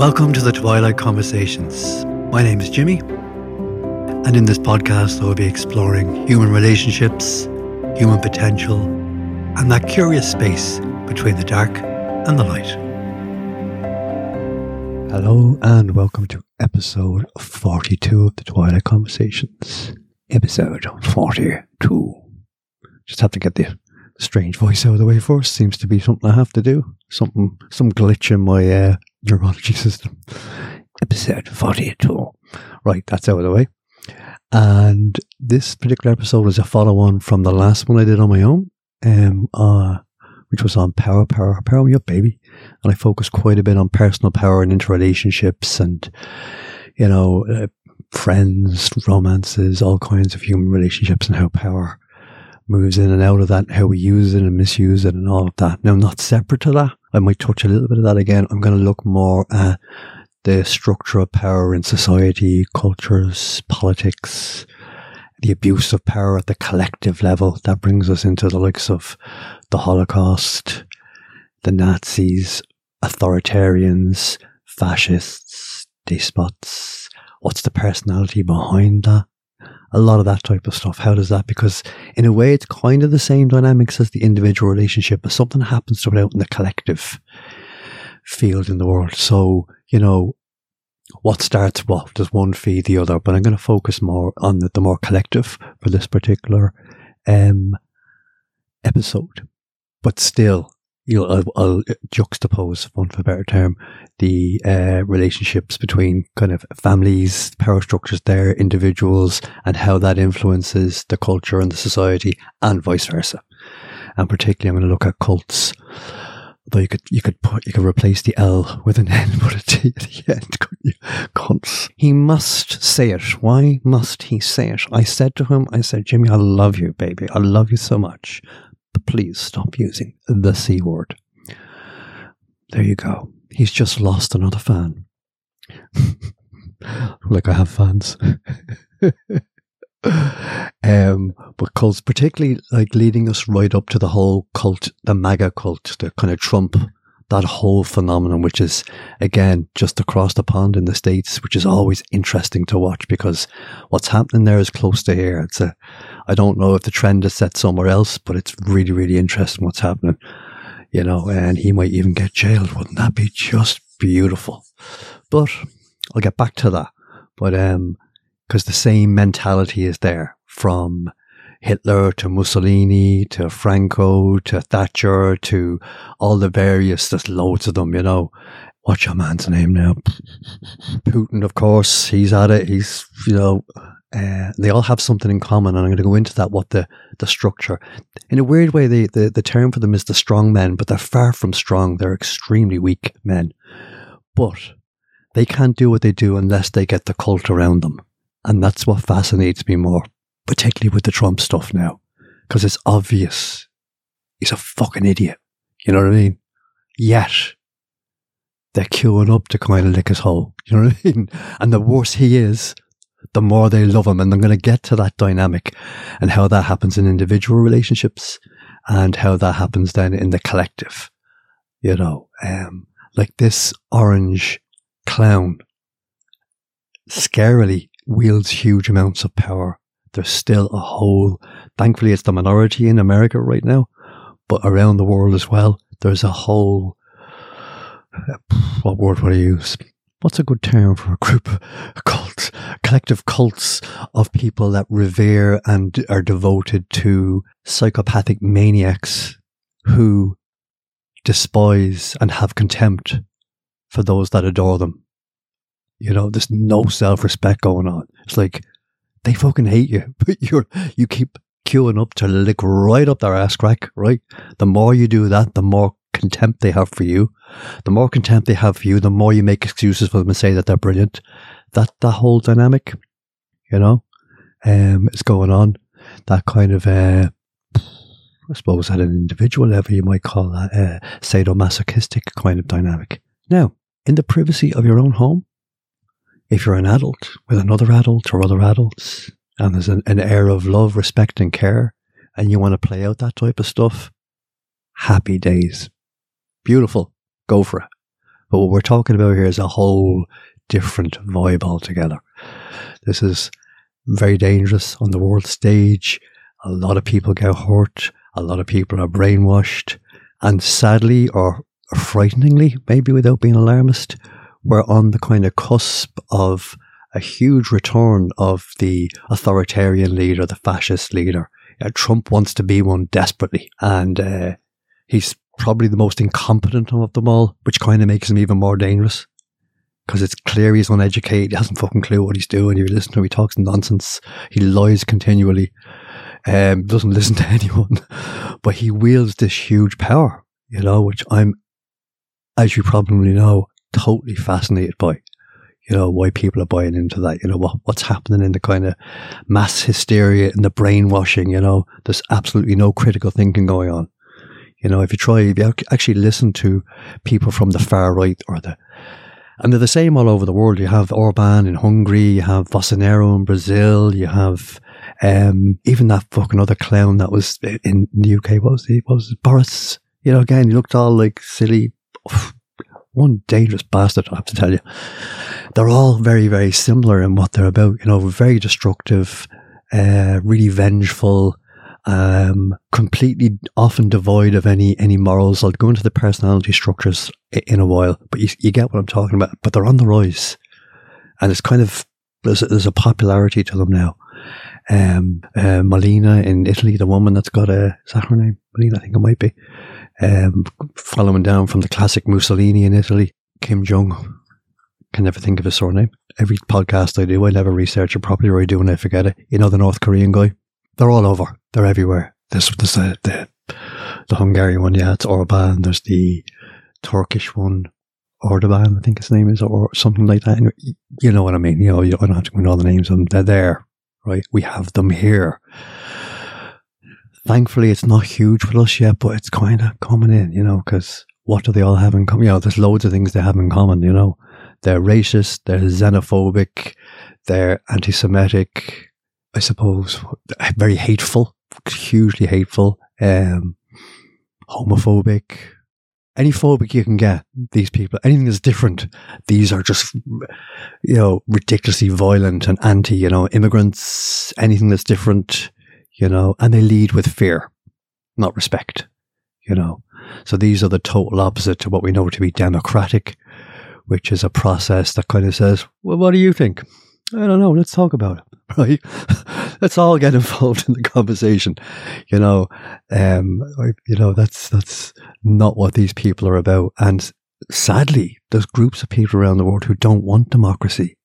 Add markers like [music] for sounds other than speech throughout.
Welcome to the Twilight Conversations. My name is Jimmy, and in this podcast, I will be exploring human relationships, human potential, and that curious space between the dark and the light. Hello, and welcome to episode 42 of the Twilight Conversations. Episode 42. Just have to get the strange voice out of the way first. Seems to be something I have to do. Something, some glitch in my uh, neurology system. Episode 42. Right, that's out of the way. And this particular episode is a follow on from the last one I did on my own, um, uh, which was on power, power, power me up, baby. And I focused quite a bit on personal power and interrelationships and, you know, uh, friends, romances, all kinds of human relationships and how power moves in and out of that, how we use it and misuse it and all of that. Now, not separate to that. I might touch a little bit of that again. I'm going to look more at the structure of power in society, cultures, politics, the abuse of power at the collective level. That brings us into the likes of the Holocaust, the Nazis, authoritarians, fascists, despots. What's the personality behind that? A lot of that type of stuff. How does that? Because in a way, it's kind of the same dynamics as the individual relationship, but something happens to it out in the collective field in the world. So, you know, what starts what does one feed the other? But I'm going to focus more on the, the more collective for this particular um, episode. But still, you know, I'll, I'll juxtapose, for want of a better term, the uh, relationships between kind of families, power structures there, individuals, and how that influences the culture and the society, and vice versa. And particularly, I'm going to look at cults. Though you could you could put you could replace the L with an N, [laughs] put a T at the end. Cults. He must say it. Why must he say it? I said to him, I said, Jimmy, I love you, baby. I love you so much please stop using the C word. There you go. He's just lost another fan. [laughs] like I have fans. [laughs] um, but cults, particularly like leading us right up to the whole cult, the MAGA cult, the kind of Trump, that whole phenomenon, which is again just across the pond in the States, which is always interesting to watch because what's happening there is close to here. It's a, I don't know if the trend is set somewhere else, but it's really, really interesting what's happening, you know, and he might even get jailed. Wouldn't that be just beautiful? But I'll get back to that. But, um, because the same mentality is there from Hitler to Mussolini to Franco to Thatcher to all the various, there's loads of them, you know. What's your man's name now? Putin, of course, he's at it. He's, you know, uh, they all have something in common, and I'm going to go into that. What the the structure, in a weird way, the, the the term for them is the strong men, but they're far from strong. They're extremely weak men, but they can't do what they do unless they get the cult around them, and that's what fascinates me more, particularly with the Trump stuff now, because it's obvious he's a fucking idiot. You know what I mean? Yet they're queuing up to kind of lick his hole. You know what I mean? [laughs] And the worse he is, the more they love him. And I'm going to get to that dynamic and how that happens in individual relationships and how that happens then in the collective. You know, um, like this orange clown scarily wields huge amounts of power. There's still a whole, thankfully it's the minority in America right now, but around the world as well, there's a whole, what word would I use? what's a good term for a group of [laughs] cults, collective cults of people that revere and are devoted to psychopathic maniacs who despise and have contempt for those that adore them. You know, there's no self respect going on. It's like they fucking hate you, [laughs] but you're you keep queuing up to lick right up their ass crack, right? The more you do that, the more contempt they have for you, the more contempt they have for you, the more you make excuses for them and say that they're brilliant. That that whole dynamic, you know, um, is going on. That kind of, uh, I suppose, at an individual level, you might call that a sadomasochistic kind of dynamic. Now, in the privacy of your own home, if you're an adult with another adult or other adults, and there's an, an air of love, respect, and care, and you want to play out that type of stuff, happy days. Beautiful. Go for it. But what we're talking about here is a whole different vibe altogether. This is very dangerous on the world stage. A lot of people get hurt. A lot of people are brainwashed. And sadly, or frighteningly, maybe without being alarmist, we're on the kind of cusp of a huge return of the authoritarian leader, the fascist leader. Uh, Trump wants to be one desperately, and uh, he's probably the most incompetent of them all, which kind of makes him even more dangerous. Because it's clear he's uneducated, he hasn't fucking clue what he's doing. You listen to him, he talks nonsense, he lies continually, um, doesn't [laughs] listen to anyone, but he wields this huge power, you know, which I'm, as you probably know, totally fascinated by you know, why people are buying into that, you know, what, what's happening in the kind of mass hysteria and the brainwashing, you know, there's absolutely no critical thinking going on. You know, if you try, if you actually listen to people from the far right or the, and they're the same all over the world. You have Orban in Hungary, you have Bolsonaro in Brazil, you have, um, even that fucking other clown that was in the UK. What was he? What was it? Boris? You know, again, he looked all like silly one dangerous bastard, I have to tell you. They're all very, very similar in what they're about. You know, very destructive, uh, really vengeful, um, completely often devoid of any any morals. I'll go into the personality structures in a while, but you, you get what I'm talking about. But they're on the rise, and it's kind of there's a, there's a popularity to them now. Um, uh, Meloni in Italy, the woman that's got a is that her name? Meloni, I think it might be um, following down from the classic Mussolini in Italy, Kim Jong. Can never think of his surname. Every podcast I do, I never research it properly, or I do and I forget it. You know the North Korean guy. They're all over. They're everywhere. There's, there's the, the the Hungarian one, yeah, it's Orban. There's the Turkish one, Orban, I think his name is, or something like that. You know what I mean? You know, you don't have to know all the names of them. They're there, right? We have them here thankfully it's not huge with us yet, but it's kind of coming in, you know, because what do they all have in common? You know, there's loads of things they have in common, you know. They're racist, they're xenophobic, they're anti Semitic, I suppose, very hateful, hugely hateful, um, homophobic, any phobic you can get, these people, anything that's different, these are just, you know, ridiculously violent and anti, you know, immigrants, anything that's different, you know, and they lead with fear, not respect, you know. So these are the total opposite to what we know to be democratic, which is a process that kind of says, well, what do you think? I don't know. Let's talk about it, [laughs] right? let's all get involved in the conversation. You know, um, you know that's that's not what these people are about. And sadly, there's groups of people around the world who don't want democracy.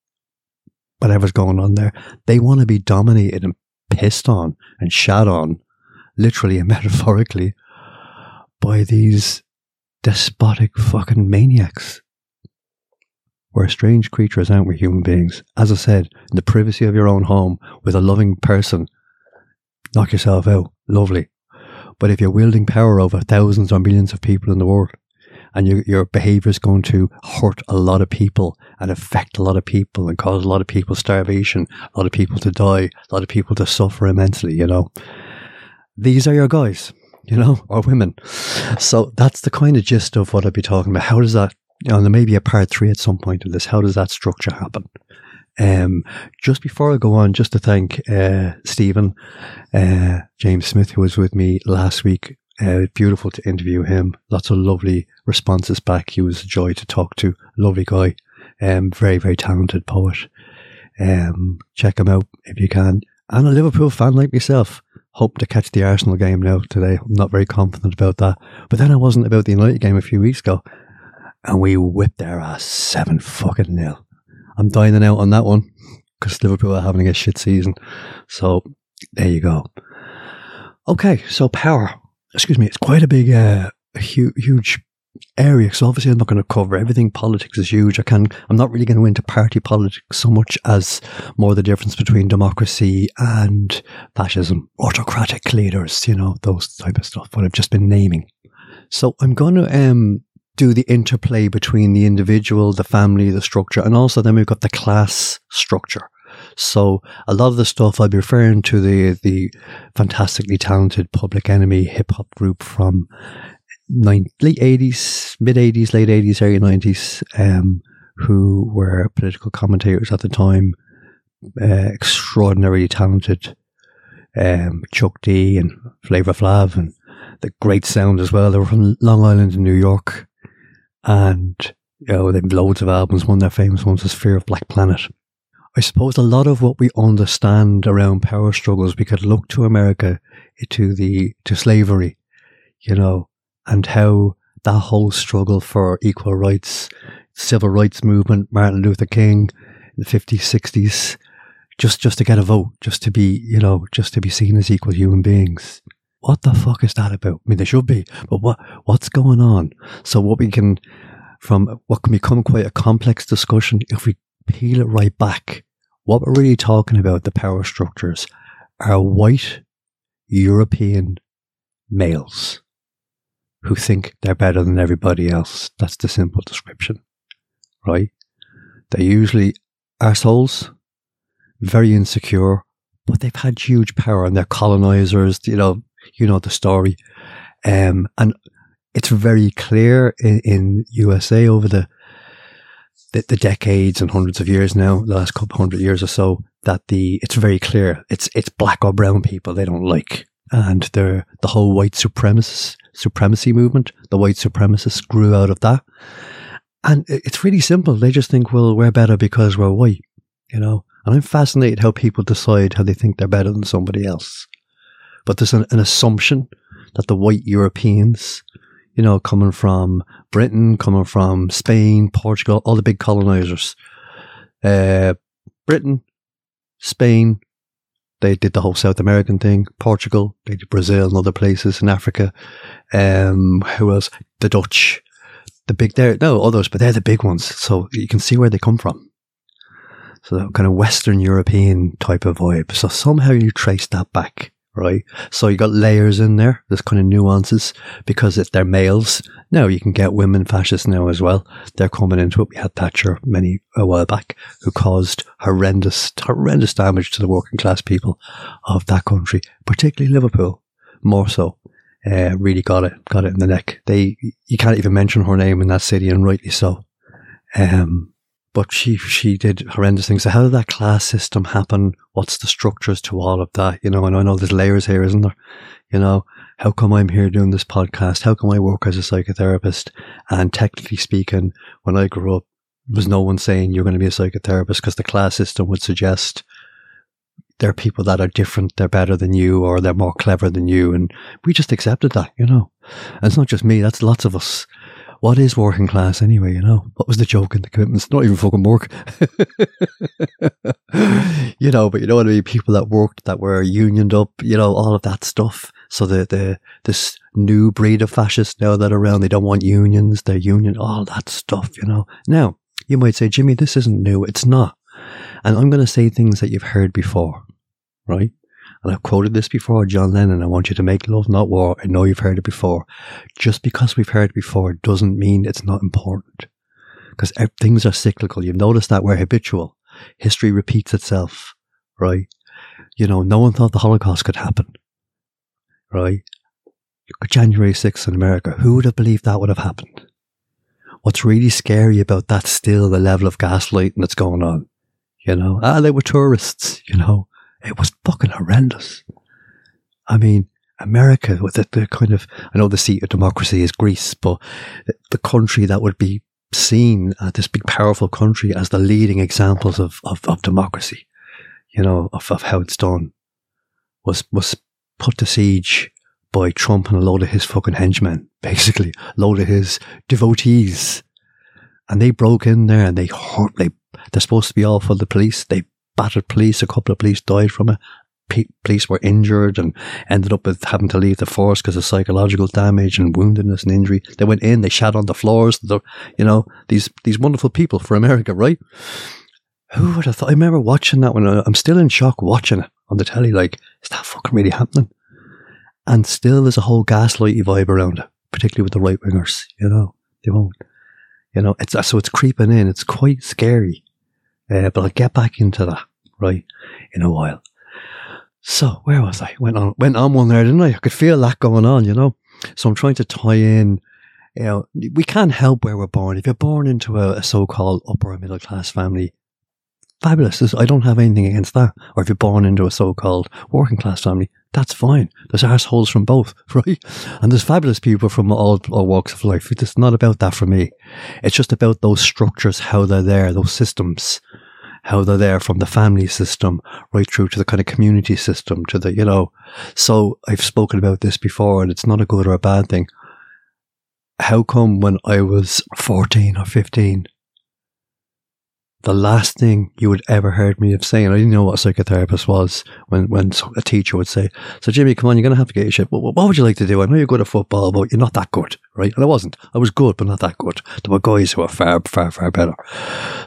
Whatever's going on there, they want to be dominated and pissed on and shat on, literally and [laughs] metaphorically, by these despotic fucking maniacs. We're strange creatures, aren't we, human beings? As I said, in the privacy of your own home with a loving person, knock yourself out. Lovely. But if you're wielding power over thousands or millions of people in the world, and your, your behavior is going to hurt a lot of people and affect a lot of people and cause a lot of people starvation, a lot of people to die, a lot of people to suffer immensely, you know. These are your guys, you know, or women. So that's the kind of gist of what I'd be talking about. How does that, you know, there may be a part three at some point of this. How does that structure happen? Um, just before I go on, just to thank uh, Stephen, uh, James Smith, who was with me last week uh, beautiful to interview him. Lots of lovely responses back. He was a joy to talk to. Lovely guy. Um, very, very talented poet. Um, check him out if you can. And a Liverpool fan like myself. Hope to catch the Arsenal game now today. I'm not very confident about that. But then I wasn't about the United game a few weeks ago. And we whipped their ass seven fucking nil. I'm dining out on that one because Liverpool are having a shit season. So there you go. Okay, so power excuse me, it's quite a big, uh, huge, huge area. So obviously, I'm not going to cover everything. Politics is huge. I can. I'm not really going to go into party politics so much as more the difference between democracy and fascism, autocratic leaders. You know those type of stuff. What I've just been naming. So I'm going to um, do the interplay between the individual, the family, the structure, and also then we've got the class structure. So a lot of the stuff I'll be referring to the the fantastically talented Public Enemy hip hop group from late 80s, mid 80s, late 80s, early 90s, um, who were political commentators at the time, uh, extraordinarily talented. Um, Chuck D and Flavor Flav and the great sound as well. They were from Long Island in New York. And, you know, they've loads of albums. One of their famous ones is Fear of Black Planet. I suppose a lot of what we understand around power struggles, we could look to America, to the, to slavery, you know, and how that whole struggle for equal rights, civil rights movement, Martin Luther King in the 50s, 60s, just, just to get a vote, just to be, you know, just to be seen as equal human beings. What the fuck is that about? I mean, they should be, but what, what's going on? So what we can, from what can become quite a complex discussion, if we peel it right back, what we're really talking about, the power structures, are white European males who think they're better than everybody else. That's the simple description, right? They're usually assholes, very insecure, but they've had huge power and they're colonizers, you know, you know the story. Um, and it's very clear in, in USA over the, the, the decades and hundreds of years now, the last couple hundred years or so, that the it's very clear it's it's black or brown people they don't like, and the the whole white supremacist supremacy movement, the white supremacists grew out of that, and it's really simple. They just think, well, we're better because we're white, you know. And I'm fascinated how people decide how they think they're better than somebody else. But there's an, an assumption that the white Europeans, you know, coming from Britain, coming from Spain, Portugal, all the big colonizers, uh, Britain, Spain, they did the whole South American thing. Portugal, they did Brazil and other places in Africa. Um, who else? The Dutch, the big, there, no, others, but they're the big ones. So you can see where they come from. So kind of Western European type of vibe. So somehow you trace that back right? So you got layers in there. There's kind of nuances because if they're males, now you can get women fascists now as well. They're coming into it. We had Thatcher many a while back who caused horrendous, horrendous damage to the working class people of that country, particularly Liverpool, more so. Uh, really got it, got it in the neck. They, you can't even mention her name in that city, and rightly so. Um, but she she did horrendous things. So how did that class system happen? What's the structures to all of that? You know, and I know there's layers here, isn't there? You know, how come I'm here doing this podcast? How come I work as a psychotherapist? And technically speaking, when I grew up, was no one saying you're going to be a psychotherapist because the class system would suggest there are people that are different, they're better than you, or they're more clever than you. And we just accepted that, you know. And it's not just me, that's lots of us what is working class anyway? You know, what was the joke in the commitments? Not even fucking work. [laughs] you know, but you know what I mean? People that worked, that were unioned up, you know, all of that stuff. So the, the, this new breed of fascists now that are around, they don't want unions, they're union, all that stuff, you know. Now, you might say, Jimmy, this isn't new. It's not. And I'm going to say things that you've heard before, right? And I've quoted this before, John Lennon, I want you to make love, not war. I know you've heard it before. Just because we've heard it before doesn't mean it's not important. Because things are cyclical. You've noticed that we're habitual. History repeats itself, right? You know, no one thought the Holocaust could happen, right? January 6th in America, who would have believed that would have happened? What's really scary about that still the level of gaslighting that's going on. You know, ah, they were tourists, you know. It was fucking horrendous. I mean, America, with the, kind of, I know the seat of democracy is Greece, but the, country that would be seen, uh, this big powerful country, as the leading examples of, of, of democracy, you know, of, of how it's done, was, was put to siege by Trump and a load of his fucking henchmen, [laughs] basically, a load of his devotees. And they broke in there and they they, they're supposed to be all for the police. They battered police. A couple of police died from it. P- police were injured and ended up with having to leave the force because of psychological damage and woundedness and injury. They went in, they shat on the floors. The, you know, these these wonderful people for America, right? Who would have thought? I remember watching that one. Uh, I'm still in shock watching it on the telly. Like, is that fucking really happening? And still, there's a whole gaslighty vibe around it, particularly with the right wingers. You know, they won't. You know, it's so it's creeping in. It's quite scary. Uh, but I'll get back into that, right, in a while. So, where was I? Went on, went on one there, didn't I? I could feel that going on, you know. So I'm trying to tie in, you know, we can't help where we're born. If you're born into a, a so-called upper or middle class family, fabulous. I don't have anything against that. Or if you're born into a so-called working class family, that's fine. There's assholes from both, [laughs] right? And there's fabulous people from all, all walks of life. It's not about that for me. It's just about those structures, how they're there, those systems, how they're there from the family system right through to the kind of community system to the, you know. So I've spoken about this before and it's not a good or a bad thing. How come when I was 14 or 15, the last thing you would ever heard me of saying. I didn't know what a psychotherapist was when, when a teacher would say, So, Jimmy, come on, you're going to have to get your shit. What, what would you like to do? I know you're good at football, but you're not that good, right? And I wasn't. I was good, but not that good. There were guys who were far, far, far better.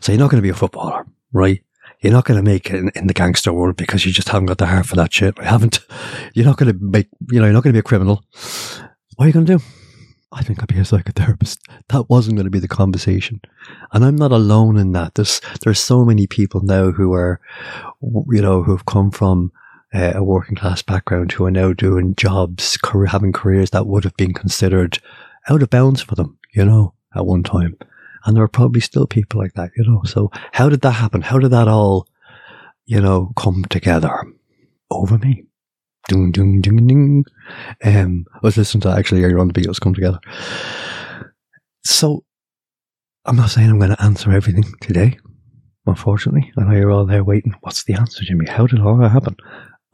So, you're not going to be a footballer, right? You're not going to make it in, in, the gangster world because you just haven't got the heart for that shit. I [laughs] haven't. You're not going to make, you know, you're not going to be a criminal. What are you going to do? I think I'd be a psychotherapist. That wasn't going to be the conversation. And I'm not alone in that. There's, there's so many people now who are, you know, who've come from uh, a working class background who are now doing jobs, career, having careers that would have been considered out of bounds for them, you know, at one time. And there are probably still people like that, you know. So how did that happen? How did that all, you know, come together over me? Ding, ding, ding, ding. Um, I was listening to actually earlier on the Beatles come together. So I'm not saying I'm going to answer everything today, unfortunately. I know you're all there waiting. What's the answer, Jimmy? How did all that happen?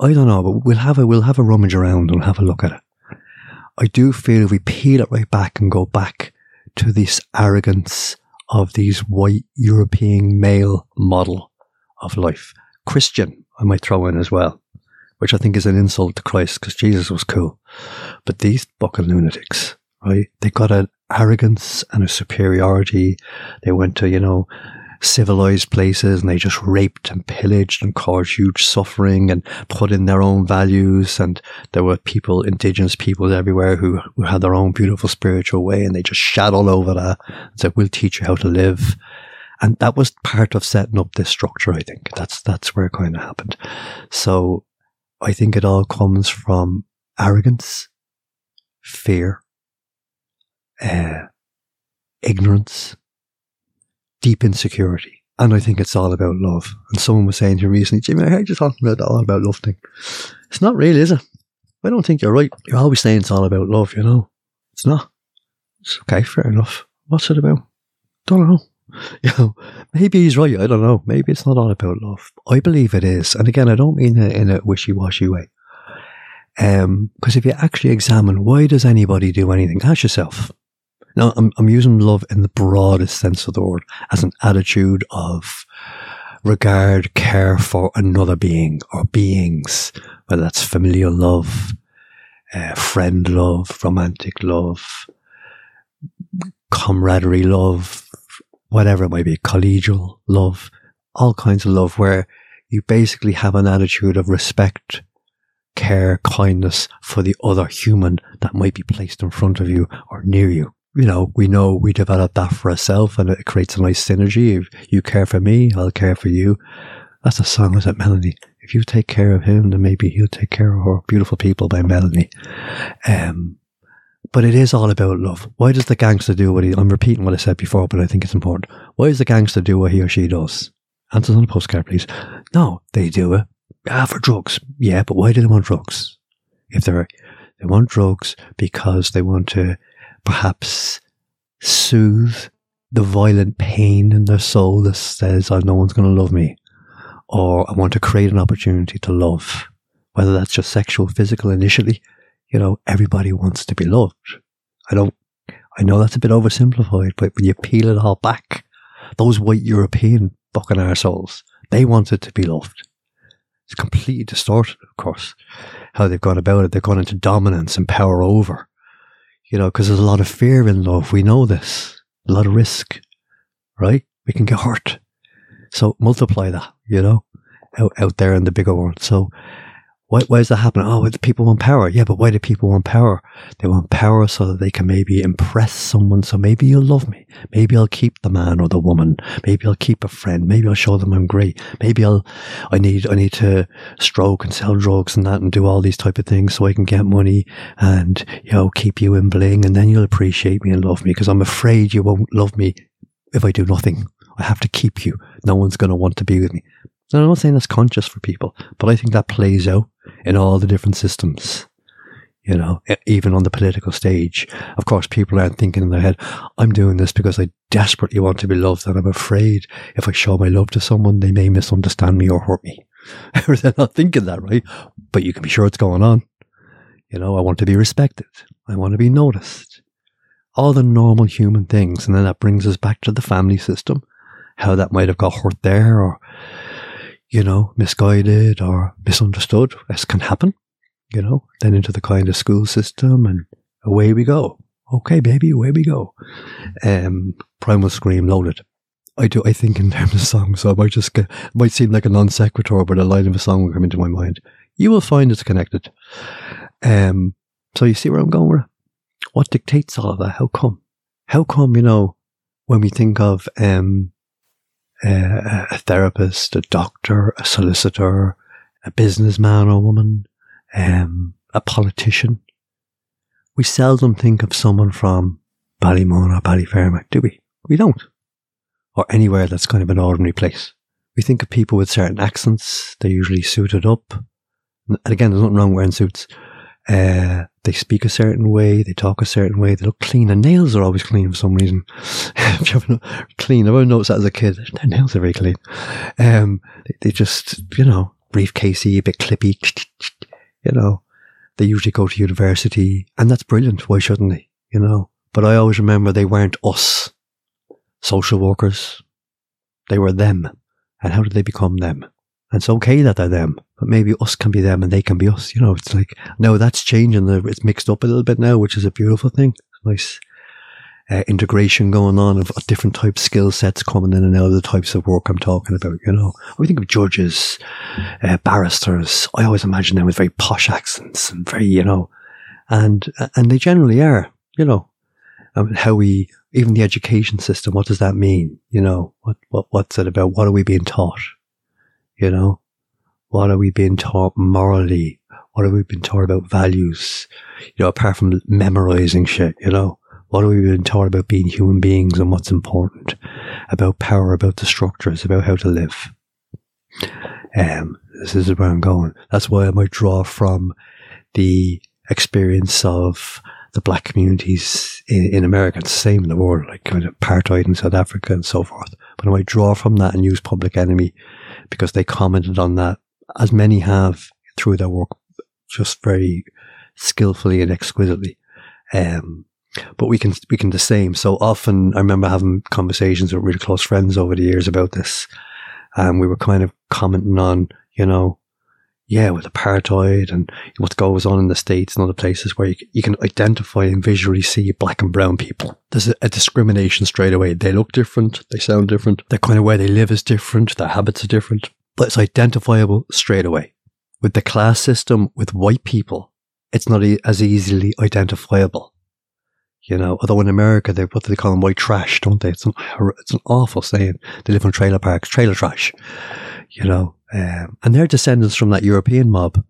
I don't know, but we'll have a we'll have a rummage around and have a look at it. I do feel if we peel it right back and go back to this arrogance of these white European male model of life, Christian, I might throw in as well which I think is an insult to Christ because Jesus was cool. But these fucking lunatics, right? They got an arrogance and a superiority. They went to, you know, civilized places and they just raped and pillaged and caused huge suffering and put in their own values. And there were people, indigenous peoples everywhere who, who had their own beautiful spiritual way and they just shat all over that and said, we'll teach you how to live. And that was part of setting up this structure, I think. That's, that's where it kind of happened. So I think it all comes from arrogance, fear, uh, ignorance, deep insecurity. And I think it's all about love. And someone was saying to me recently, Jimmy, I you talking about all about love thing. It's not really, is it? I don't think you're right. You're always saying it's all about love, you know. It's not. It's okay, fair enough. What's it about? Don't know. [laughs] you know, maybe he's right. I don't know. Maybe it's not all about love. I believe it is. And again, I don't mean it in a wishy-washy way. Um, because if you actually examine why does anybody do anything, ask yourself. Now, I'm, I'm using love in the broadest sense of the word as an attitude of regard, care for another being or beings, whether that's familial love, uh, friend love, romantic love, camaraderie love, whatever it might be, collegial love, all kinds of love where you basically have an attitude of respect, care, kindness for the other human that might be placed in front of you or near you. You know, we know we develop that for ourselves and it creates a nice synergy. If you care for me, I'll care for you. That's a song, is it, Melanie? If you take care of him, then maybe he'll take care of her. Beautiful People by Melanie. Um, but it is all about love. Why does the gangster do what he? I'm repeating what I said before, but I think it's important. Why does the gangster do what he or she does? Answers on the postcard, please. No, they do it. Ah, for drugs. Yeah, but why do they want drugs? If they're they want drugs because they want to perhaps soothe the violent pain in their soul that says, "Oh, no one's going to love me," or I want to create an opportunity to love. Whether that's just sexual, physical initially, you know, everybody wants to be loved. I don't, I know that's a bit oversimplified, but when you peel it all back, those white European fucking assholes, they wanted to be loved. It's completely distorted, of course, how they've gone about it. They've gone into dominance and power over, you know, because there's a lot of fear in love. We know this, a lot of risk, right? We can get hurt. So multiply that, you know, out, out there in the bigger world. So Why, why that happening? Oh, the people want power. Yeah, but why do people want power? They want power so that they can maybe impress someone. So maybe you'll love me. Maybe I'll keep the man or the woman. Maybe I'll keep a friend. Maybe I'll show them I'm great. Maybe I'll, I need, I need to stroke and sell drugs and that and do all these type of things so I can get money and, you know, keep you in bling and then you'll appreciate me and love me because I'm afraid you won't love me if I do nothing. I have to keep you. No one's going to want to be with me. And I'm not saying that's conscious for people, but I think that plays out in all the different systems. You know, even on the political stage. Of course, people aren't thinking in their head, I'm doing this because I desperately want to be loved and I'm afraid if I show my love to someone, they may misunderstand me or hurt me. [laughs] They're not thinking that, right? But you can be sure it's going on. You know, I want to be respected. I want to be noticed. All the normal human things. And then that brings us back to the family system, how that might have got hurt there or you know, misguided or misunderstood, as can happen, you know, then into the kind of school system and away we go. Okay, baby, away we go. Um, Primal Scream loaded. I do, I think in [laughs] terms of songs, so I might just get, might seem like a non sequitur, but a line of a song will come into my mind. You will find it's connected. Um, so you see where I'm going with it? What dictates all of that? How come? How come, you know, when we think of, um, uh, a therapist, a doctor, a solicitor, a businessman or woman, um, a politician. We seldom think of someone from Ballymun or Ballyfermot, do we? We don't. Or anywhere that's kind of an ordinary place. We think of people with certain accents. They're usually suited up. And again, there's nothing wrong wearing suits. Uh, they speak a certain way, they talk a certain way, they look clean, and nails are always clean for some reason. [laughs] if you ever clean, I've noticed that as a kid, [laughs] their nails are very clean. Um, they, they just, you know, briefcasey, a bit clippy, [laughs] you know. They usually go to university, and that's brilliant. Why shouldn't they? You know. But I always remember they weren't us, social workers. They were them. And how did they become them? And it's okay that they're them, but maybe us can be them and they can be us. You know, it's like, no, that's changing. The it's mixed up a little bit now, which is a beautiful thing. Nice uh, integration going on of, different types of skill sets coming in and out of the types of work I'm talking about. You know, we think of judges, uh, barristers. I always imagine them with very posh accents and very, you know, and, and they generally are, you know, um, how we, even the education system, what does that mean? You know, what, what, what's it about? What are we being taught? You know, what are we being taught morally? What have we been taught about values? You know, apart from memorizing shit, you know, what have we been taught about being human beings and what's important? About power, about the structures, about how to live. Um, this is where I'm going. That's why I might draw from the experience of the black communities in, in America. It's the same in the world, like kind of apartheid in South Africa and so forth. But I might draw from that and use Public Enemy because they commented on that, as many have through their work, just very skillfully and exquisitely. Um, but we can we can the same. So often, I remember having conversations with really close friends over the years about this, and we were kind of commenting on, you know, yeah, with apartheid and what goes on in the states and other places where you, you can identify and visually see black and brown people. There's a, a, discrimination straight away. They look different. They sound different. The kind of where they live is different. Their habits are different, but it's identifiable straight away. With the class system with white people, it's not e- as easily identifiable. You know, although in America, they what do they call them? White trash, don't they? It's an, it's an awful saying. They live in trailer parks, trailer trash. You know, um, and they're descendants from that European mob.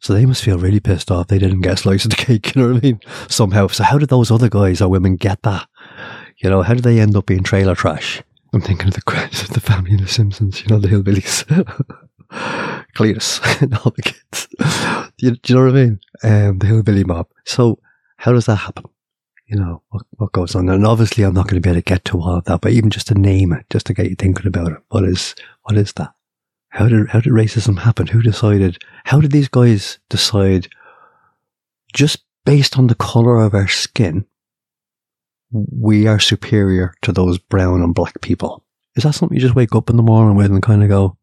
So they must feel really pissed off they didn't get a slice of the cake, [laughs] you know what I mean? Somehow. So how did those other guys or women get that? You know, how did they end up being trailer trash? I'm thinking of the, crash of the family in The Simpsons, you know, the hillbillies. [laughs] Cletus and all the kids. Do you, do you know what I mean? Um, the hillbilly mob. So how does that happen? You know, what, what goes on? And obviously I'm not going to be able to get to all of that, but even just to name it, just to get you thinking about it. What is, what is that? How did how did racism happen? Who decided? How did these guys decide? Just based on the color of our skin, we are superior to those brown and black people. Is that something you just wake up in the morning with and kind of go?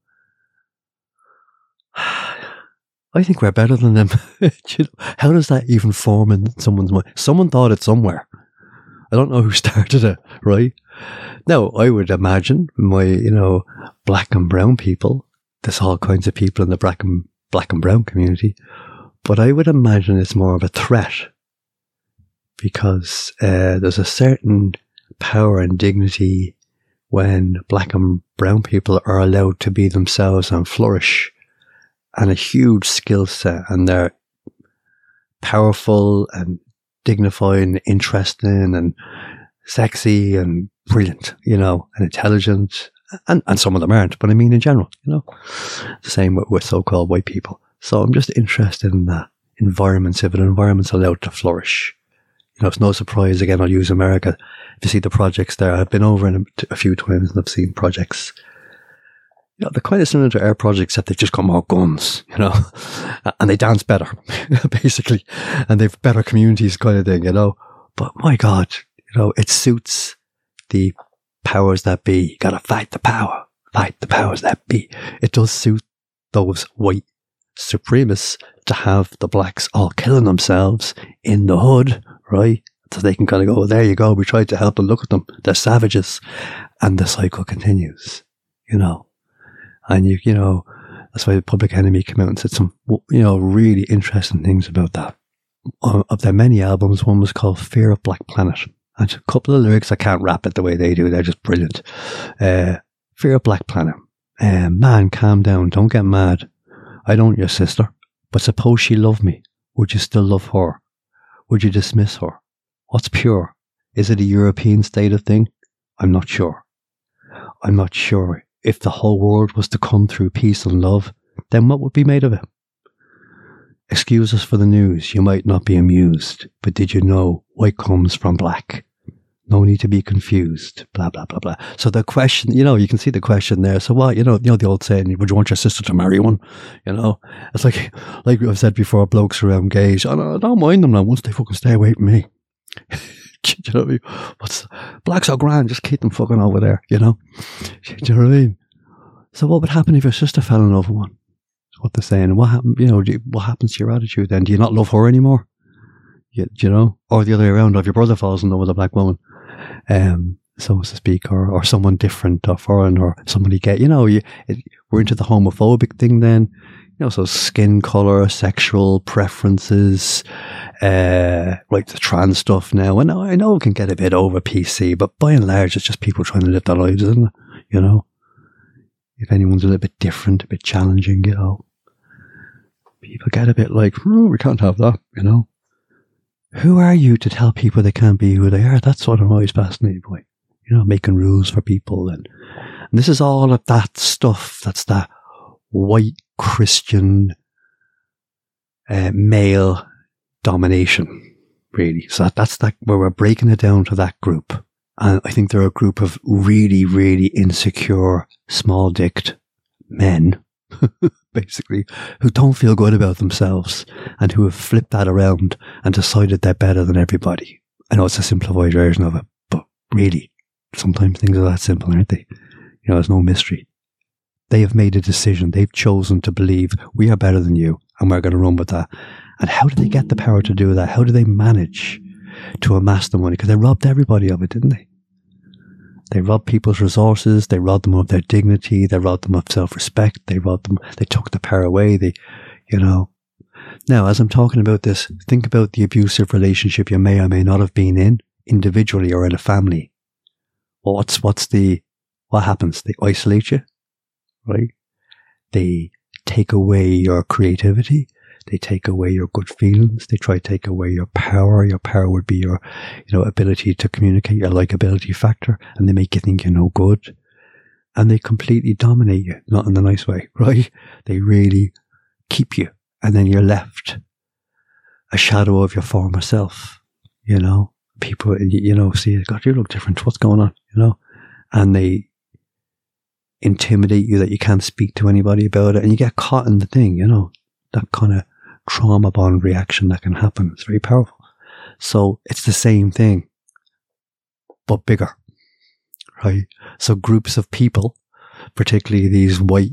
I think we're better than them. [laughs] How does that even form in someone's mind? Someone thought it somewhere. I don't know who [laughs] started it, right? Now, I would imagine my, you know, black and brown people there's all kinds of people in the black and black and brown community, but I would imagine it's more of a threat because uh, there's a certain power and dignity when black and brown people are allowed to be themselves and flourish, and a huge skill set, and they're powerful and dignified and interesting and sexy and brilliant, you know, and intelligent. And, and some of them aren't, but I mean in general, you know, the same with, with so-called white people. So I'm just interested in that environments, if an environment's allowed to flourish. You know, it's no surprise, again, I'll use America. If you see the projects there, I've been over in a, a few times and I've seen projects you know, they're kind of similar to our projects, except they've just got more guns, you know, [laughs] and they dance better, [laughs] basically, and they've better communities kind of thing, you know. But my God, you know, it suits the powers that be. You gotta fight the power, fight the powers that be. It does suit those white supremacists to have the blacks all killing themselves in the hood, right? So they can kind of go, well, there you go. We tried to help them. Look at them. They're savages. And the cycle continues, you know. And you, you know, that's why Public Enemy came out and said some, you know, really interesting things about that. Of their many albums, one was called Fear of Black Planet. And a couple of lyrics, I can't rap it the way they do. They're just brilliant. Uh, Fear of Black Planet. Uh, man, calm down. Don't get mad. I don't your sister. But suppose she loved me. Would you still love her? Would you dismiss her? What's pure? Is it a European state of thing? I'm not sure. I'm not sure if the whole world was to come through peace and love, then what would be made of it? Excuse us for the news, you might not be amused, but did you know white comes from black? No need to be confused, blah, blah, blah, blah. So the question, you know, you can see the question there. So what, you know, you know, the old saying, would you want your sister to marry one? You know, it's like, like I've said before, blokes around gays, I don't, I don't mind them now once they fucking stay away from me. [laughs] Do you know what I mean? What's blacks are grand, just keep them fucking over there, you know? [laughs] Do you know what I mean? So what would happen if your sister fell in love with one? That's what they're saying. what happened, you know, you, what happens to your attitude then? Do you not love her anymore? You, you know? Or the other way around, if your brother falls in love with a black woman, um, so to speak, or, or someone different or foreign or somebody get, you know, you, it, we're into the homophobic thing then, you know, so skin color, sexual preferences, uh, like the trans stuff now. And I know it can get a bit over PC, but by and large, it's just people trying to live their lives, isn't it? You know, if anyone's a little bit different, a bit challenging, you know, people get a bit like, oh, we can't have that, you know. Who are you to tell people they can't be who they are? That's what I'm always fascinated by. You know, making rules for people and, and this is all of that stuff. That's that white Christian uh, male domination, really. So that, that's that where we're breaking it down to that group. And I think they're a group of really, really insecure, small dicked men, [laughs] basically, who don't feel good about themselves and who have flipped that around and decided they're better than everybody. I know it's a simplified version of it, but really, sometimes things are that simple, aren't they? You know, there's no mystery. They have made a decision. They've chosen to believe we are better than you and we're going to run with that. And how did they get the power to do that? How do they manage to amass the money? Because they robbed everybody of it, didn't they? They robbed people's resources. They robbed them of their dignity. They robbed them of self-respect. They robbed them. They took the power away. They, you know. Now, as I'm talking about this, think about the abusive relationship you may or may not have been in, individually or in a family. Well, what's what's the what happens? They isolate you, right? They take away your creativity. They take away your good feelings. They try to take away your power. Your power would be your, you know, ability to communicate, your likability factor, and they make you think you're no good. And they completely dominate you, not in the nice way, [laughs] right? They really keep you. And then you're left a shadow of your former self, you know? People, you know, see, God, you look different. What's going on, you know? And they intimidate you that you can't speak to anybody about it. And you get caught in the thing, you know? That kind of trauma bond reaction that can happen. It's very powerful. So it's the same thing, but bigger, right? So groups of people, particularly these white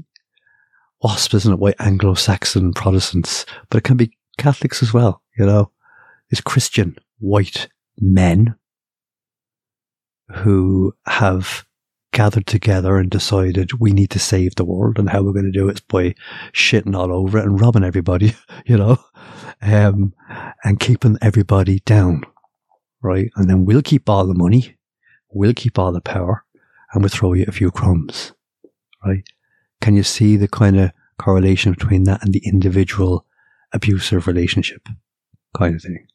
WASPs, isn't it? White Anglo-Saxon Protestants, but it can be Catholics as well, you know, these Christian white men who have gathered together and decided we need to save the world and how we're going to do it is by shitting all over it and robbing everybody, [laughs] you know, um, and keeping everybody down, right? And then we'll keep all the money, we'll keep all the power, and we'll throw you a few crumbs, right? Can you see the kind of correlation between that and the individual abusive relationship kind of thing?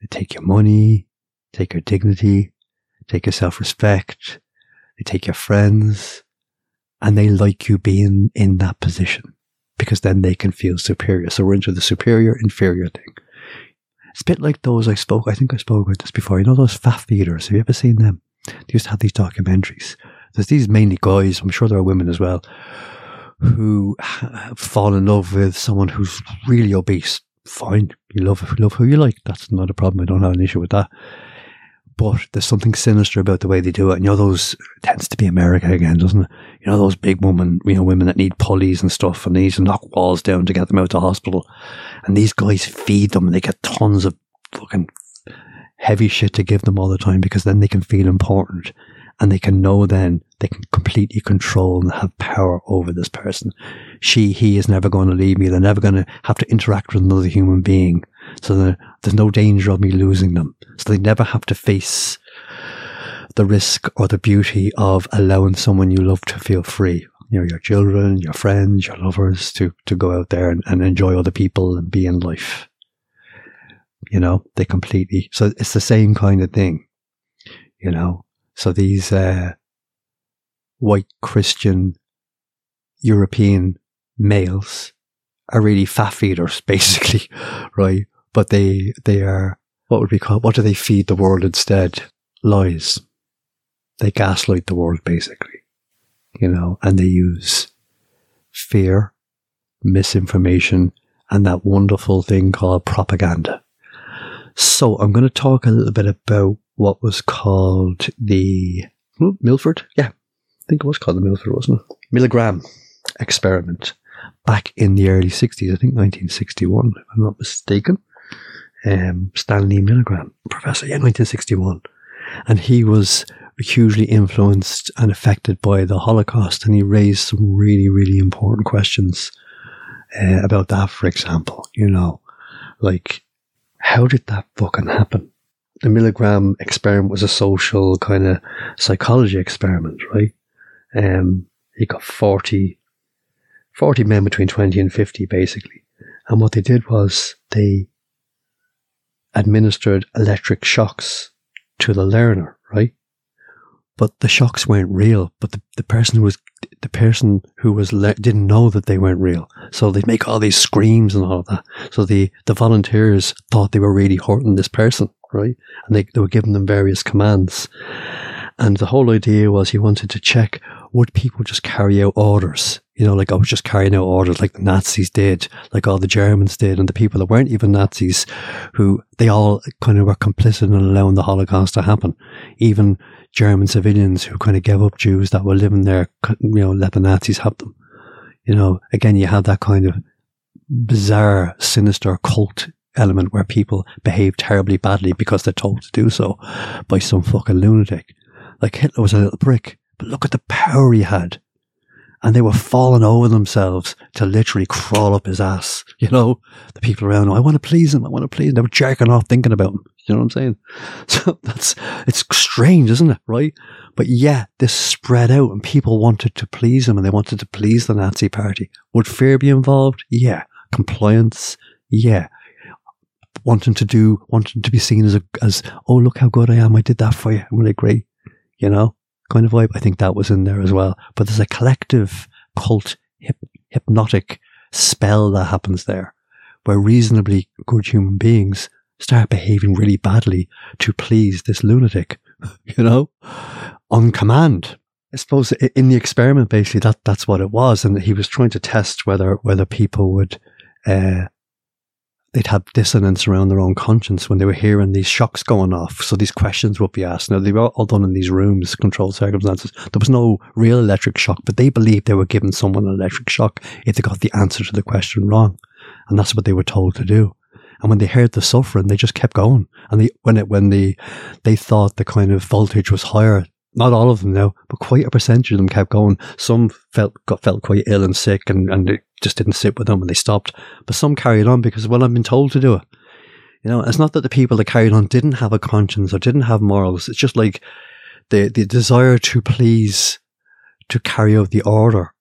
They take your money, take your dignity, take your self respect, they take your friends, and they like you being in that position because then they can feel superior. So we're into the superior inferior thing. It's a bit like those I spoke, I think I spoke about this before. You know those fat feeders? Have you ever seen them? They used to have these documentaries. There's these mainly guys, I'm sure there are women as well, who fall in love with someone who's really obese. Fine. You love, love who you like. That's not a problem. I don't have an issue with that but there's something sinister about the way they do it. And you know, those tends to be America again, doesn't it? You know, those big women, you know, women that need pulleys and stuff and these knock walls down to get them out of hospital. And these guys feed them and they get tons of fucking heavy shit to give them all the time because then they can feel important and they can know then they can completely control and have power over this person. She, he is never going to leave me. They're never going to have to interact with another human being. So there's no danger of me losing them. So they never have to face the risk or the beauty of allowing someone you love to feel free. You know, your children, your friends, your lovers to, to go out there and, and enjoy other people and be in life. You know, they completely, so it's the same kind of thing, you know, so these uh, white Christian European males are really fat feeders, [laughs] basically, right? But they they are what would we call what do they feed the world instead? Lies. They gaslight the world, basically, you know, and they use fear, misinformation, and that wonderful thing called propaganda. So I'm going to talk a little bit about what was called the oh, Milford. Yeah, I think it was called the Milford, wasn't it? Milgram experiment back in the early 60s, I think 1961, if I'm not mistaken. Um, Stanley Milgram, professor, yeah, 1961. And he was hugely influenced and affected by the Holocaust, and he raised some really, really important questions uh, about that, for example. You know, like, how did that fucking happen? the Milgram experiment was a social kind of psychology experiment, right? Um, he got 40, 40 men between 20 and 50, basically. And what they did was they administered electric shocks to the learner, right? But the shocks weren't real. But the, the person who was the person who was le- didn't know that they weren't real. So they'd make all these screams and all of that. So the the volunteers thought they were really hurting this person right? And they, they were giving them various commands. And the whole idea was he wanted to check would people just carry out orders? You know, like I was just carrying out orders like the Nazis did, like all the Germans did, and the people that weren't even Nazis, who they all kind of were complicit in allowing the Holocaust to happen. Even German civilians who kind of gave up Jews that were living there, you know, let the Nazis have them. You know, again, you have that kind of bizarre, sinister cult element where people behave terribly badly because they're told to do so by some fucking lunatic. Like Hitler was a little brick, but look at the power he had. And they were falling over themselves to literally crawl up his ass. [laughs] You know, the people around him, I want to please him. I want to please him. They were jerking off thinking about him. You know what I'm saying? [laughs] So that's, it's strange, isn't it? Right? But yeah, this spread out and people wanted to please him and they wanted to please the Nazi party. Would fear be involved? Yeah. Compliance? Yeah wanting to do, wanting to be seen as a, as, oh, look how good I am. I did that for you. I'm really great. You know, kind of vibe. I think that was in there as well. But there's a collective cult hip, hypnotic spell that happens there where reasonably good human beings start behaving really badly to please this lunatic, [laughs] you know, on command. I suppose in the experiment, basically, that that's what it was, and he was trying to test whether whether people would uh, they'd have dissonance around their own conscience when they were hearing these shocks going off. So these questions would be asked. Now, they were all done in these rooms, controlled circumstances. There was no real electric shock, but they believed they were giving someone an electric shock if they got the answer to the question wrong. And that's what they were told to do. And when they heard the suffering, they just kept going. And they, when it, when they, they thought the kind of voltage was higher, not all of them now, but quite a percentage of them kept going. Some felt got felt quite ill and sick, and and just didn't sit with them, and they stopped. But some carried on because well, I've been told to do it. You know, it's not that the people that carried on didn't have a conscience or didn't have morals. It's just like the the desire to please, to carry out the order,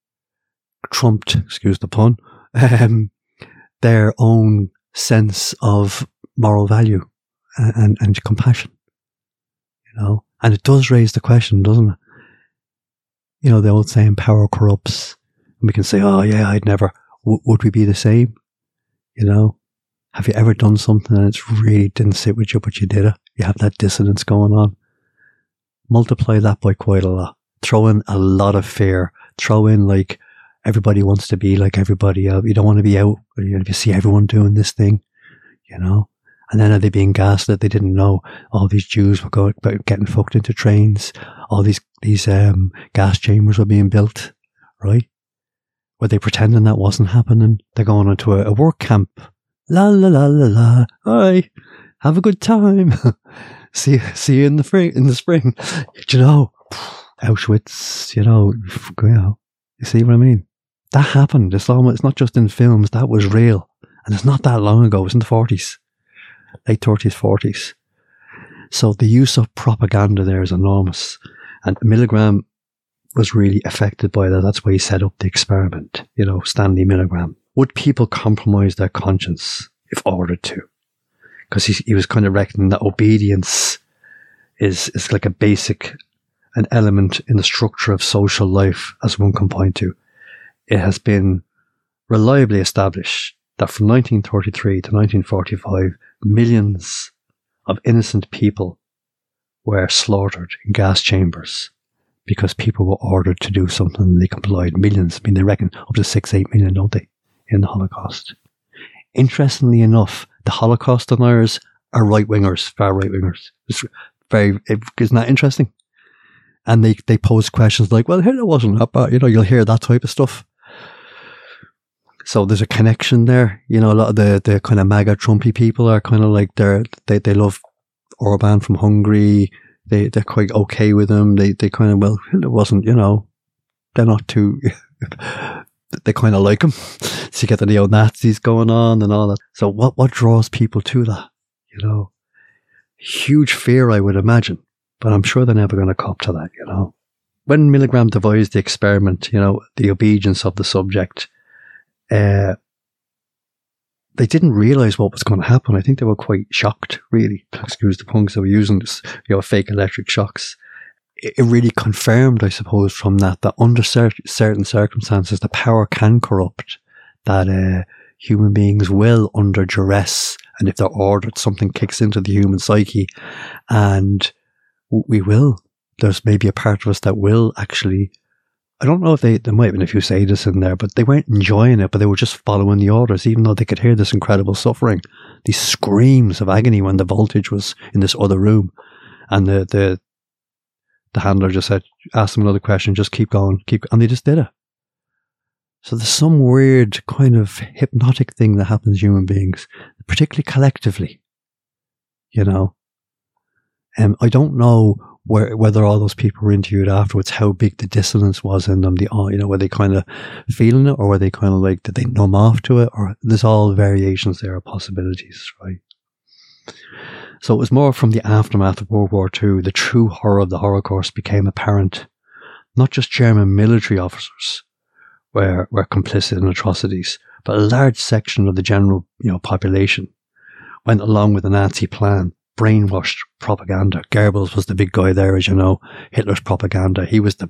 trumped, excuse the pun, um, their own sense of moral value and, and, and compassion. You know, and it does raise the question, doesn't it? You know, the old saying, power corrupts. And we can say, oh, yeah, I'd never. W- would we be the same? You know, have you ever done something and it's really didn't sit with you, but you did it? You have that dissonance going on. Multiply that by quite a lot. Throw in a lot of fear. Throw in like everybody wants to be like everybody else. You don't want to be out. If you see everyone doing this thing, you know. And then are they being gaslit? They didn't know all these Jews were going, getting fucked into trains. All these, these, um, gas chambers were being built, right? Were they pretending that wasn't happening? They're going into a, a work camp. La la la la la. Hi. Have a good time. [laughs] see, see you in the spring, in the spring. You know, Auschwitz, you know, you see what I mean? That happened. It's, almost, it's not just in films. That was real. And it's not that long ago. It was in the 40s late 30s, 40s. So the use of propaganda there is enormous. And Milgram was really affected by that. That's why he set up the experiment, you know, Stanley Milgram. Would people compromise their conscience if ordered to? Because he, he was kind of reckoning that obedience is, is like a basic, an element in the structure of social life, as one can point to. It has been reliably established that from 1933 to 1945, millions of innocent people were slaughtered in gas chambers because people were ordered to do something and they complied. Millions, I mean, they reckon up to six, eight million, don't they, in the Holocaust. Interestingly enough, the Holocaust deniers are right wingers, far right wingers. It's very, isn't that interesting? And they, they pose questions like, well, Hitler wasn't that bad. You know, you'll hear that type of stuff. So there's a connection there. You know, a lot of the, the kind of MAGA Trumpy people are kind of like they're, they, they love Orban from Hungary. They, they're quite okay with them. They, they kind of, well, it wasn't, you know, they're not too, [laughs] they kind of like them. [laughs] so you get the neo Nazis going on and all that. So what, what draws people to that? You know, huge fear, I would imagine, but I'm sure they're never going to cop to that, you know. When Milgram devised the experiment, you know, the obedience of the subject, uh, they didn't realize what was going to happen. I think they were quite shocked, really. Excuse the punks they were using this, you know, fake electric shocks. It, it really confirmed, I suppose, from that, that under cer- certain circumstances, the power can corrupt, that uh, human beings will, under duress, and if they're ordered, something kicks into the human psyche, and we will. There's maybe a part of us that will actually I don't know if they, there might have been a few sadists in there, but they weren't enjoying it, but they were just following the orders, even though they could hear this incredible suffering, these screams of agony when the voltage was in this other room. And the, the, the handler just said, ask them another question, just keep going, keep, and they just did it. So there's some weird kind of hypnotic thing that happens to human beings, particularly collectively. You know? Um, I don't know where, whether all those people were interviewed afterwards, how big the dissonance was in them, the, uh, you know, were they kind of feeling it or were they kind of like, did they numb off to it? Or there's all variations there of possibilities, right? So it was more from the aftermath of World War II, the true horror of the Holocaust became apparent. Not just German military officers were, were complicit in atrocities, but a large section of the general, you know, population went along with the Nazi plan brainwashed propaganda. Goebbels was the big guy there, as you know, Hitler's propaganda. He was the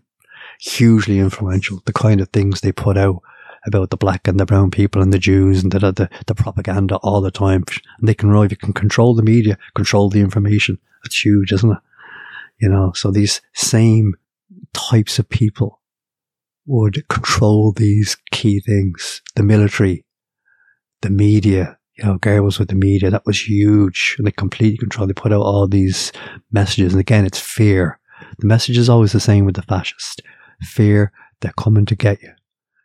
hugely influential, the kind of things they put out about the black and the brown people and the Jews and the, the, the propaganda all the time. And they can, really, can control the media, control the information. That's huge, isn't it? You know, so these same types of people would control these key things. The military, the media, you know, Gary was with the media, that was huge. And they completely control. They put out all these messages. And again, it's fear. The message is always the same with the fascist. Fear, they're coming to get you.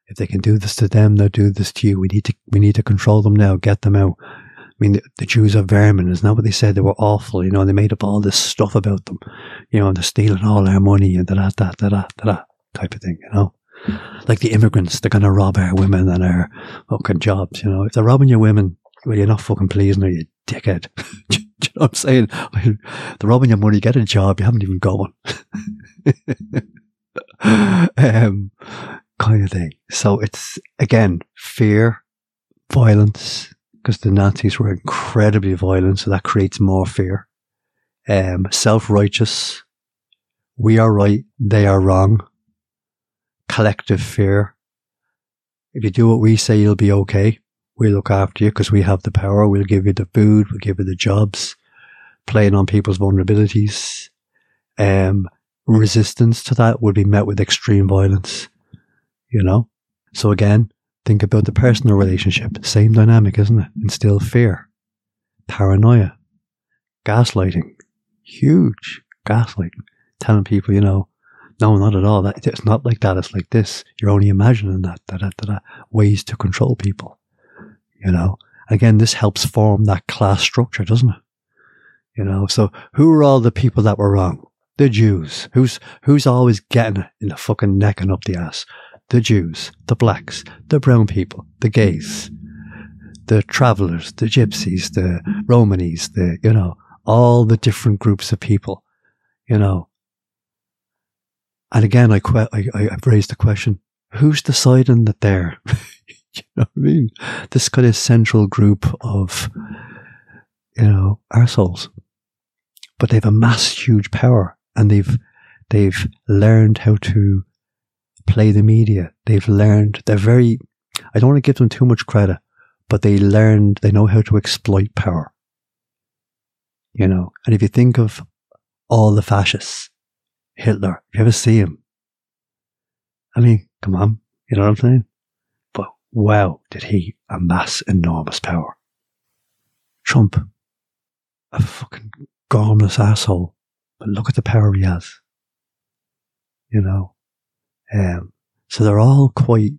If they can do this to them, they'll do this to you. We need to, we need to control them now, get them out. I mean, the, the Jews are vermin. Isn't that what they said? They were awful. You know, they made up all this stuff about them. You know, and they're stealing all our money and da da da da da da type of thing. You know, like the immigrants, they're going to rob our women and our fucking jobs. You know, if they're robbing your women, well, you're not fucking pleasing her, you dickhead. [laughs] You know what I'm saying? They're robbing your money, get a job, you haven't even got one. [laughs] um, kind of thing. So it's, again, fear, violence, because the Nazis were incredibly violent, so that creates more fear. Um, self righteous, we are right, they are wrong. Collective fear. If you do what we say, you'll be okay. We'll look after you because we have the power. We'll give you the food. We'll give you the jobs. Playing on people's vulnerabilities. Um, resistance to that would be met with extreme violence. You know? So again, think about the personal relationship. Same dynamic, isn't it? Instill fear. Paranoia. Gaslighting. Huge. Gaslighting. Telling people, you know, no, not at all. That it's not like that. It's like this. You're only imagining that. Da, da, da. Ways to control people. You know, again, this helps form that class structure, doesn't it? You know, so who are all the people that were wrong? The Jews. Who's who's always getting in the fucking neck and up the ass? The Jews, the blacks, the brown people, the gays, the travelers, the gypsies, the Romanis, the you know, all the different groups of people. You know, and again, I, que- I, I've raised the question: Who's deciding that they're [laughs] [laughs] you know what I mean? This kind of central group of, you know, assholes. But they've amassed huge power and they've, they've learned how to play the media. They've learned, they're very, I don't want to give them too much credit, but they learned, they know how to exploit power. You know, and if you think of all the fascists, Hitler, if you ever see him, I mean, come on, you know what I'm saying? Wow, did he amass enormous power. Trump, a fucking gormless asshole, but look at the power he has. You know, um, so they're all quite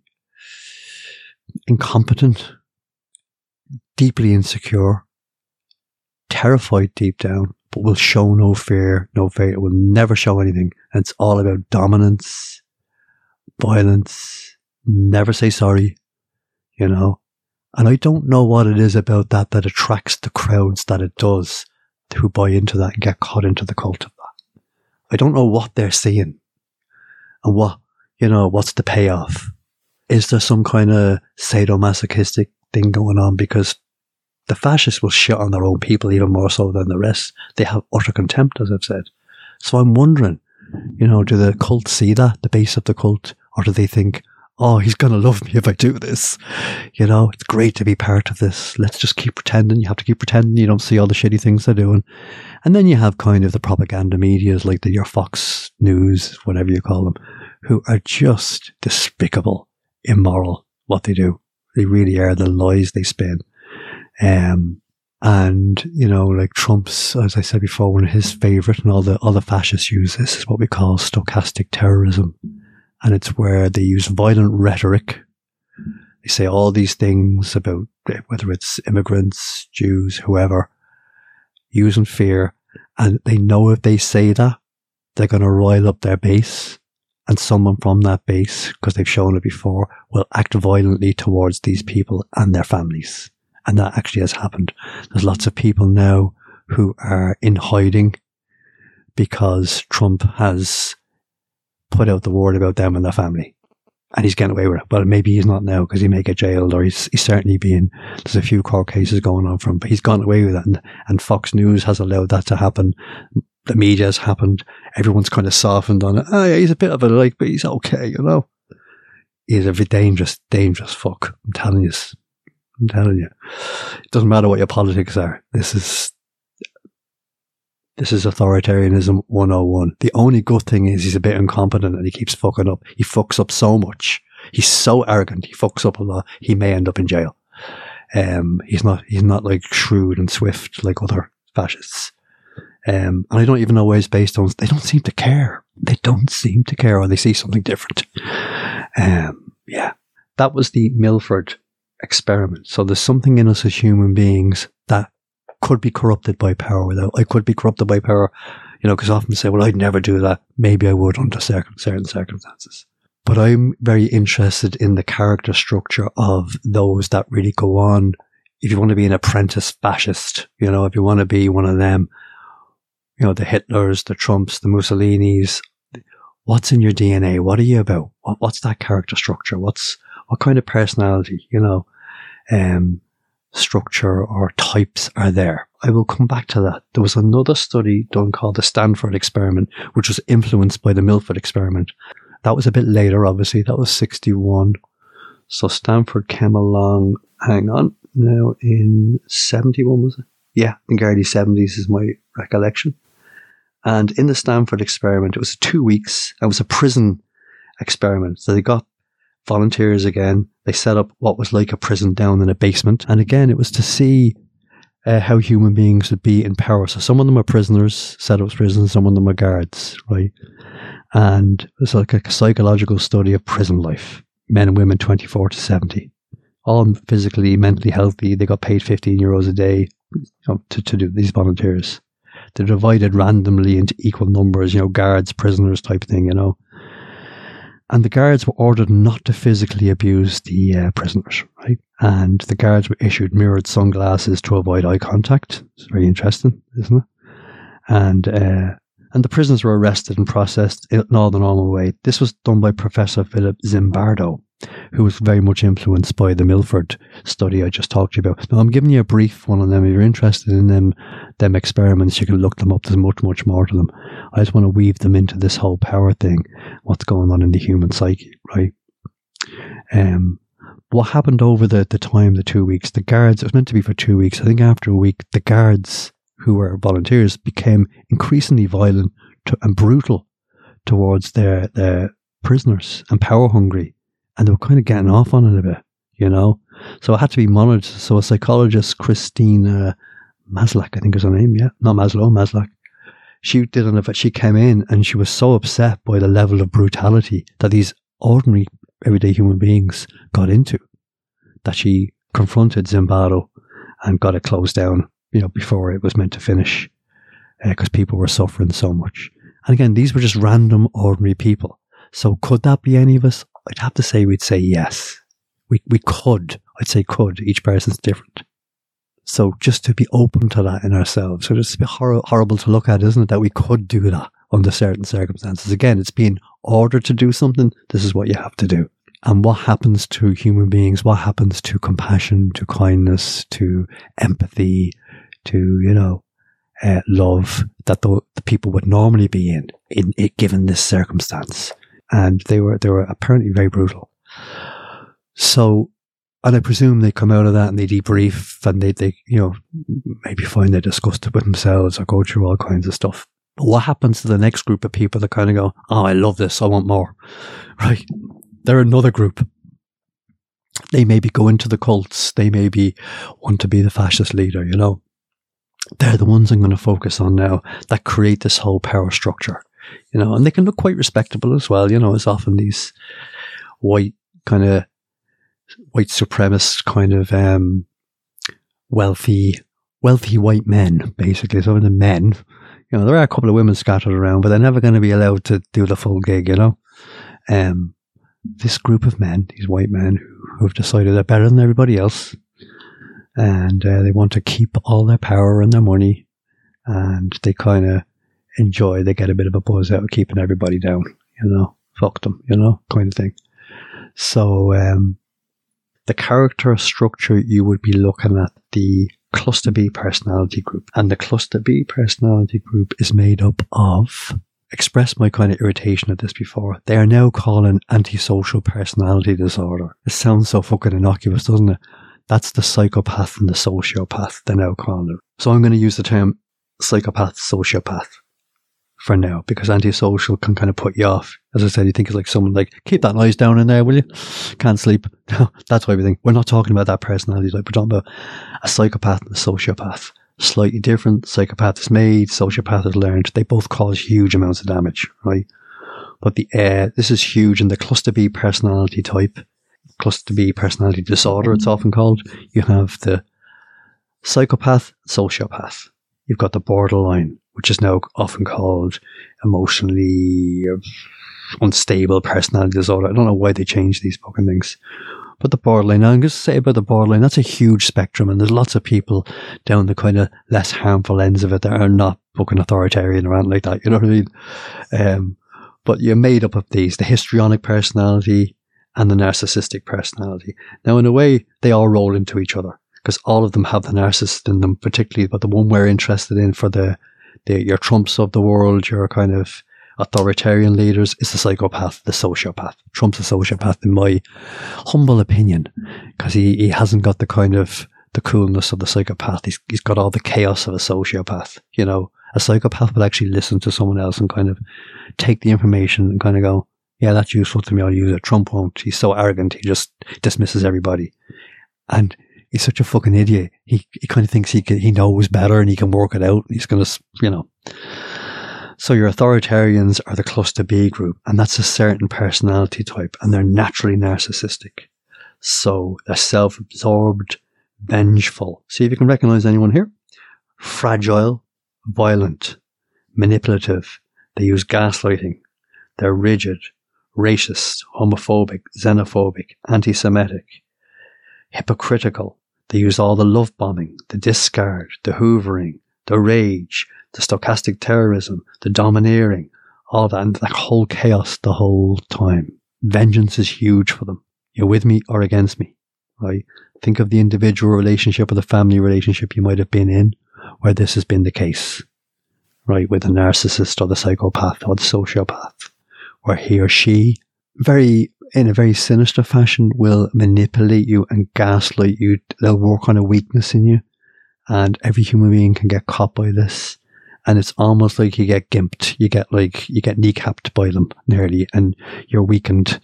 incompetent, deeply insecure, terrified deep down, but will show no fear, no fear. Will never show anything. And it's all about dominance, violence, never say sorry, you know? And I don't know what it is about that that attracts the crowds that it does who buy into that and get caught into the cult of that. I don't know what they're seeing and what, you know, what's the payoff. Is there some kind of sadomasochistic thing going on? Because the fascists will shit on their own people even more so than the rest. They have utter contempt, as I've said. So I'm wondering, you know, do the cult see that, the base of the cult, or do they think, oh, he's going to love me if I do this. You know, it's great to be part of this. Let's just keep pretending. You have to keep pretending you don't see all the shitty things they're doing. And then you have kind of the propaganda medias like the, your Fox News, whatever you call them, who are just despicable, immoral, what they do. They really are the lies they spin. Um, and, you know, like Trump's, as I said before, one of his favorite and all the other fascists use this is what we call stochastic terrorism and it's where they use violent rhetoric. They say all these things about eh, whether it's immigrants, Jews, whoever, using fear, and they know if they say that, they're going to rile up their base, and someone from that base, because they've shown it before, will act violently towards these people and their families. And that actually has happened. There's lots of people now who are in hiding because Trump has put out the word about them and their family. And he's getting away with it. But maybe he's not now because he may get jailed or he's, he's certainly being, there's a few court cases going on from, but he's gone away with it. And, and Fox News has allowed that to happen. The media has happened. Everyone's kind of softened on it. Oh yeah, he's a bit of a like, but he's okay, you know. He's a very dangerous, dangerous fuck. I'm telling you. I'm telling you. It doesn't matter what your politics are. This is this is authoritarianism 101. The only good thing is he's a bit incompetent and he keeps fucking up. He fucks up so much. He's so arrogant. He fucks up a lot. He may end up in jail. Um, he's not, he's not like shrewd and swift like other fascists. Um, and I don't even know where he's based on. They don't seem to care. They don't seem to care or they see something different. Um, yeah. That was the Milford experiment. So there's something in us as human beings that could be corrupted by power. Without I could be corrupted by power, you know, because often say, "Well, I'd never do that." Maybe I would under certain circumstances. But I'm very interested in the character structure of those that really go on. If you want to be an apprentice fascist, you know, if you want to be one of them, you know, the Hitlers, the Trumps, the Mussolinis, what's in your DNA? What are you about? What, what's that character structure? What's, what kind of personality, you know, um, structure or types are there? I will come back to that. There was another study done called the Stanford experiment, which was influenced by the Milford experiment. That was a bit later, obviously. That was 61. So Stanford came along, hang on, now in 71, was it? Yeah, I think early 70s is my recollection. And in the Stanford experiment, it was two weeks. It was a prison experiment. So they got volunteers again. They set up what was like a prison down in a basement. And again, it was to see uh, how human beings would be in power. So some of them are prisoners, set up as prisons, some of them are guards, right? And it's like a psychological study of prison life. Men and women 24 to 70. All physically, mentally healthy. They got paid 15 euros a day you know, to, to do these volunteers. They're divided randomly into equal numbers, you know, guards, prisoners type thing, you know. And the guards were ordered not to physically abuse the uh, prisoners, right? And the guards were issued mirrored sunglasses to avoid eye contact. It's very interesting, isn't it? And uh, and the prisoners were arrested and processed in all the normal way. This was done by Professor Philip Zimbardo, who was very much influenced by the Milford study I just talked to you about. Now, I'm giving you a brief one on them. If you're interested in them, them experiments, you can look them up. There's much, much more to them. I just want to weave them into this whole power thing, what's going on in the human psyche, right? Um, what happened over the, the time, the two weeks, the guards, it was meant to be for two weeks. I think after a week, the guards who were volunteers became increasingly violent to, and brutal towards their, their prisoners and power hungry and they were kind of getting off on it a bit, you know. So it had to be monitored. So a psychologist, Christina Maslach, I think is her name, yeah, not Maslow, Maslach. She did an event. She came in and she was so upset by the level of brutality that these ordinary, everyday human beings got into that she confronted Zimbardo and got it closed down, you know, before it was meant to finish because uh, people were suffering so much. And again, these were just random, ordinary people. So could that be any of us? I'd have to say we'd say yes. We, we could. I'd say could. Each person's different. So just to be open to that in ourselves. So it's a bit hor- horrible to look at, isn't it? That we could do that under certain circumstances. Again, it's being ordered to do something. This is what you have to do. And what happens to human beings? What happens to compassion, to kindness, to empathy, to, you know, uh, love that the, the, people would normally be in, in, in given this circumstance? And they were they were apparently very brutal. So, and I presume they come out of that and they debrief and they they you know maybe find they discussed it with themselves or go through all kinds of stuff. But what happens to the next group of people that kind of go, "Oh, I love this. I want more." [laughs] Right? They're another group. They maybe go into the cults. They maybe want to be the fascist leader. You know, they're the ones I'm going to focus on now that create this whole power structure you know, and they can look quite respectable as well. You know, it's often these white kind of white supremacist kind of um, wealthy wealthy white men, basically. Some of the men, you know, there are a couple of women scattered around, but they're never going to be allowed to do the full gig. You know, um, this group of men, these white men who have decided they're better than everybody else, and uh, they want to keep all their power and their money, and they kind of enjoy, they get a bit of a buzz out of keeping everybody down, you know, fuck them, you know, kind of thing. So, um, the character structure you would be looking at the cluster B personality group. And the cluster B personality group is made up of expressed my kind of irritation at this before. They are now calling antisocial personality disorder. It sounds so fucking innocuous, doesn't it? That's the psychopath and the sociopath they're now calling it. So I'm going to use the term psychopath, sociopath for now because antisocial can kind of put you off. As I said, you think it's like someone like, keep that noise down in there, will you? Can't sleep. [laughs] That's why we think we're not talking about that personality type. We're talking about a psychopath and a sociopath. Slightly different. Psychopath is made, sociopath is learned. They both cause huge amounts of damage, right? But the uh, this is huge in the cluster B personality type. cluster B personality disorder, it's often called. You have the psychopath, sociopath. You've got the borderline, which is now often called emotionally unstable personality disorder. I don't know why they changed these fucking things. But the borderline, I'm going to say about the borderline, that's a huge spectrum, and there's lots of people down the kind of less harmful ends of it that are not fucking authoritarian or anything like that. You know what I mean? Um, but you're made up of these the histrionic personality and the narcissistic personality. Now, in a way, they all roll into each other because all of them have the narcissist in them, particularly, but the one we're interested in for the, the your Trumps of the world, your kind of authoritarian leaders, is the psychopath, the sociopath. Trump's a sociopath, in my humble opinion, because he, he hasn't got the kind of the coolness of the psychopath. He's, he's got all the chaos of a sociopath, you know. A psychopath would actually listen to someone else and kind of take the information and kind of go, yeah, that's useful to me. I'll use it. Trump won't. He's so arrogant. He just dismisses everybody. And he's such a fucking idiot. He, he kind of thinks he can, he knows better and he can work it out. He's going to, you know. So your authoritarians are the cluster B group, and that's a certain personality type, and they're naturally narcissistic. So they're self-absorbed, vengeful. See if you can recognize anyone here. Fragile, violent, manipulative. They use gaslighting. They're rigid, racist, homophobic, xenophobic, anti-Semitic, hypocritical. They use all the love bombing, the discard, the hoovering, the rage, the stochastic terrorism, the domineering, all that, and that whole chaos the whole time. Vengeance is huge for them. You're with me or against me, right? Think of the individual relationship or the family relationship you might have been in where this has been the case, right? With the narcissist or the psychopath or the sociopath, where he or she very, in a very sinister fashion, will manipulate you and gaslight you. They'll work on a weakness in you. And every human being can get caught by this. And it's almost like you get gimped. You get like, you get kneecapped by them nearly and you're weakened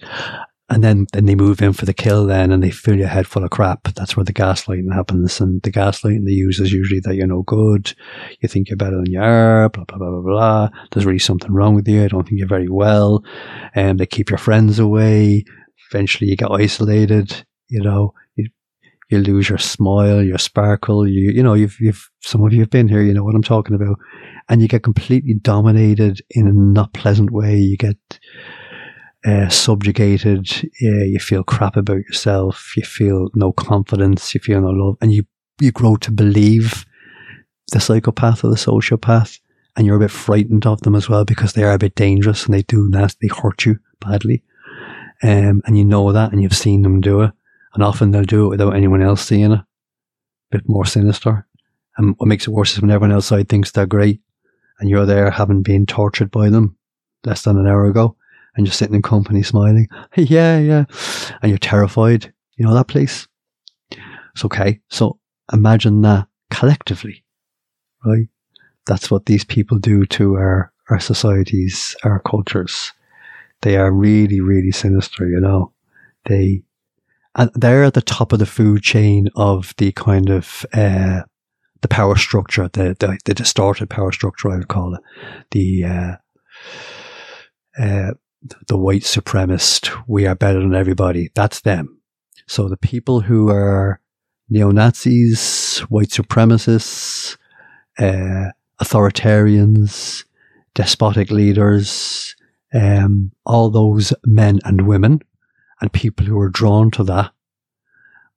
and then, then they move in for the kill then and they fill your head full of crap. That's where the gaslighting happens. And the gaslighting they use is usually that you're no good. You think you're better than you are, blah, blah, blah, blah, blah. There's really something wrong with you. I don't think you're very well. And um, they keep your friends away. Eventually you get isolated, you know, you, you lose your smile, your sparkle. You, you know, you've, you've, some of you have been here, you know what I'm talking about. And you get completely dominated in a not pleasant way. You get, uh, subjugated. Yeah, you feel crap about yourself. You feel no confidence. You feel no love, and you you grow to believe the psychopath or the sociopath, and you're a bit frightened of them as well because they are a bit dangerous and they do nasty, they hurt you badly, um, and you know that, and you've seen them do it, and often they'll do it without anyone else seeing it. A bit more sinister, and what makes it worse is when everyone outside thinks they're great, and you're there having been tortured by them less than an hour ago and you're sitting in company smiling. yeah, yeah. And you're terrified. You know that place? It's okay. So imagine that collectively, right? That's what these people do to our, our societies, our cultures. They are really, really sinister, you know. They, and they're at the top of the food chain of the kind of, uh, the power structure, the, the, the distorted power structure, I would call it. The, uh, uh, the white supremacist, we are better than everybody. That's them. So the people who are neo Nazis, white supremacists, uh, authoritarians, despotic leaders, um, all those men and women, and people who are drawn to that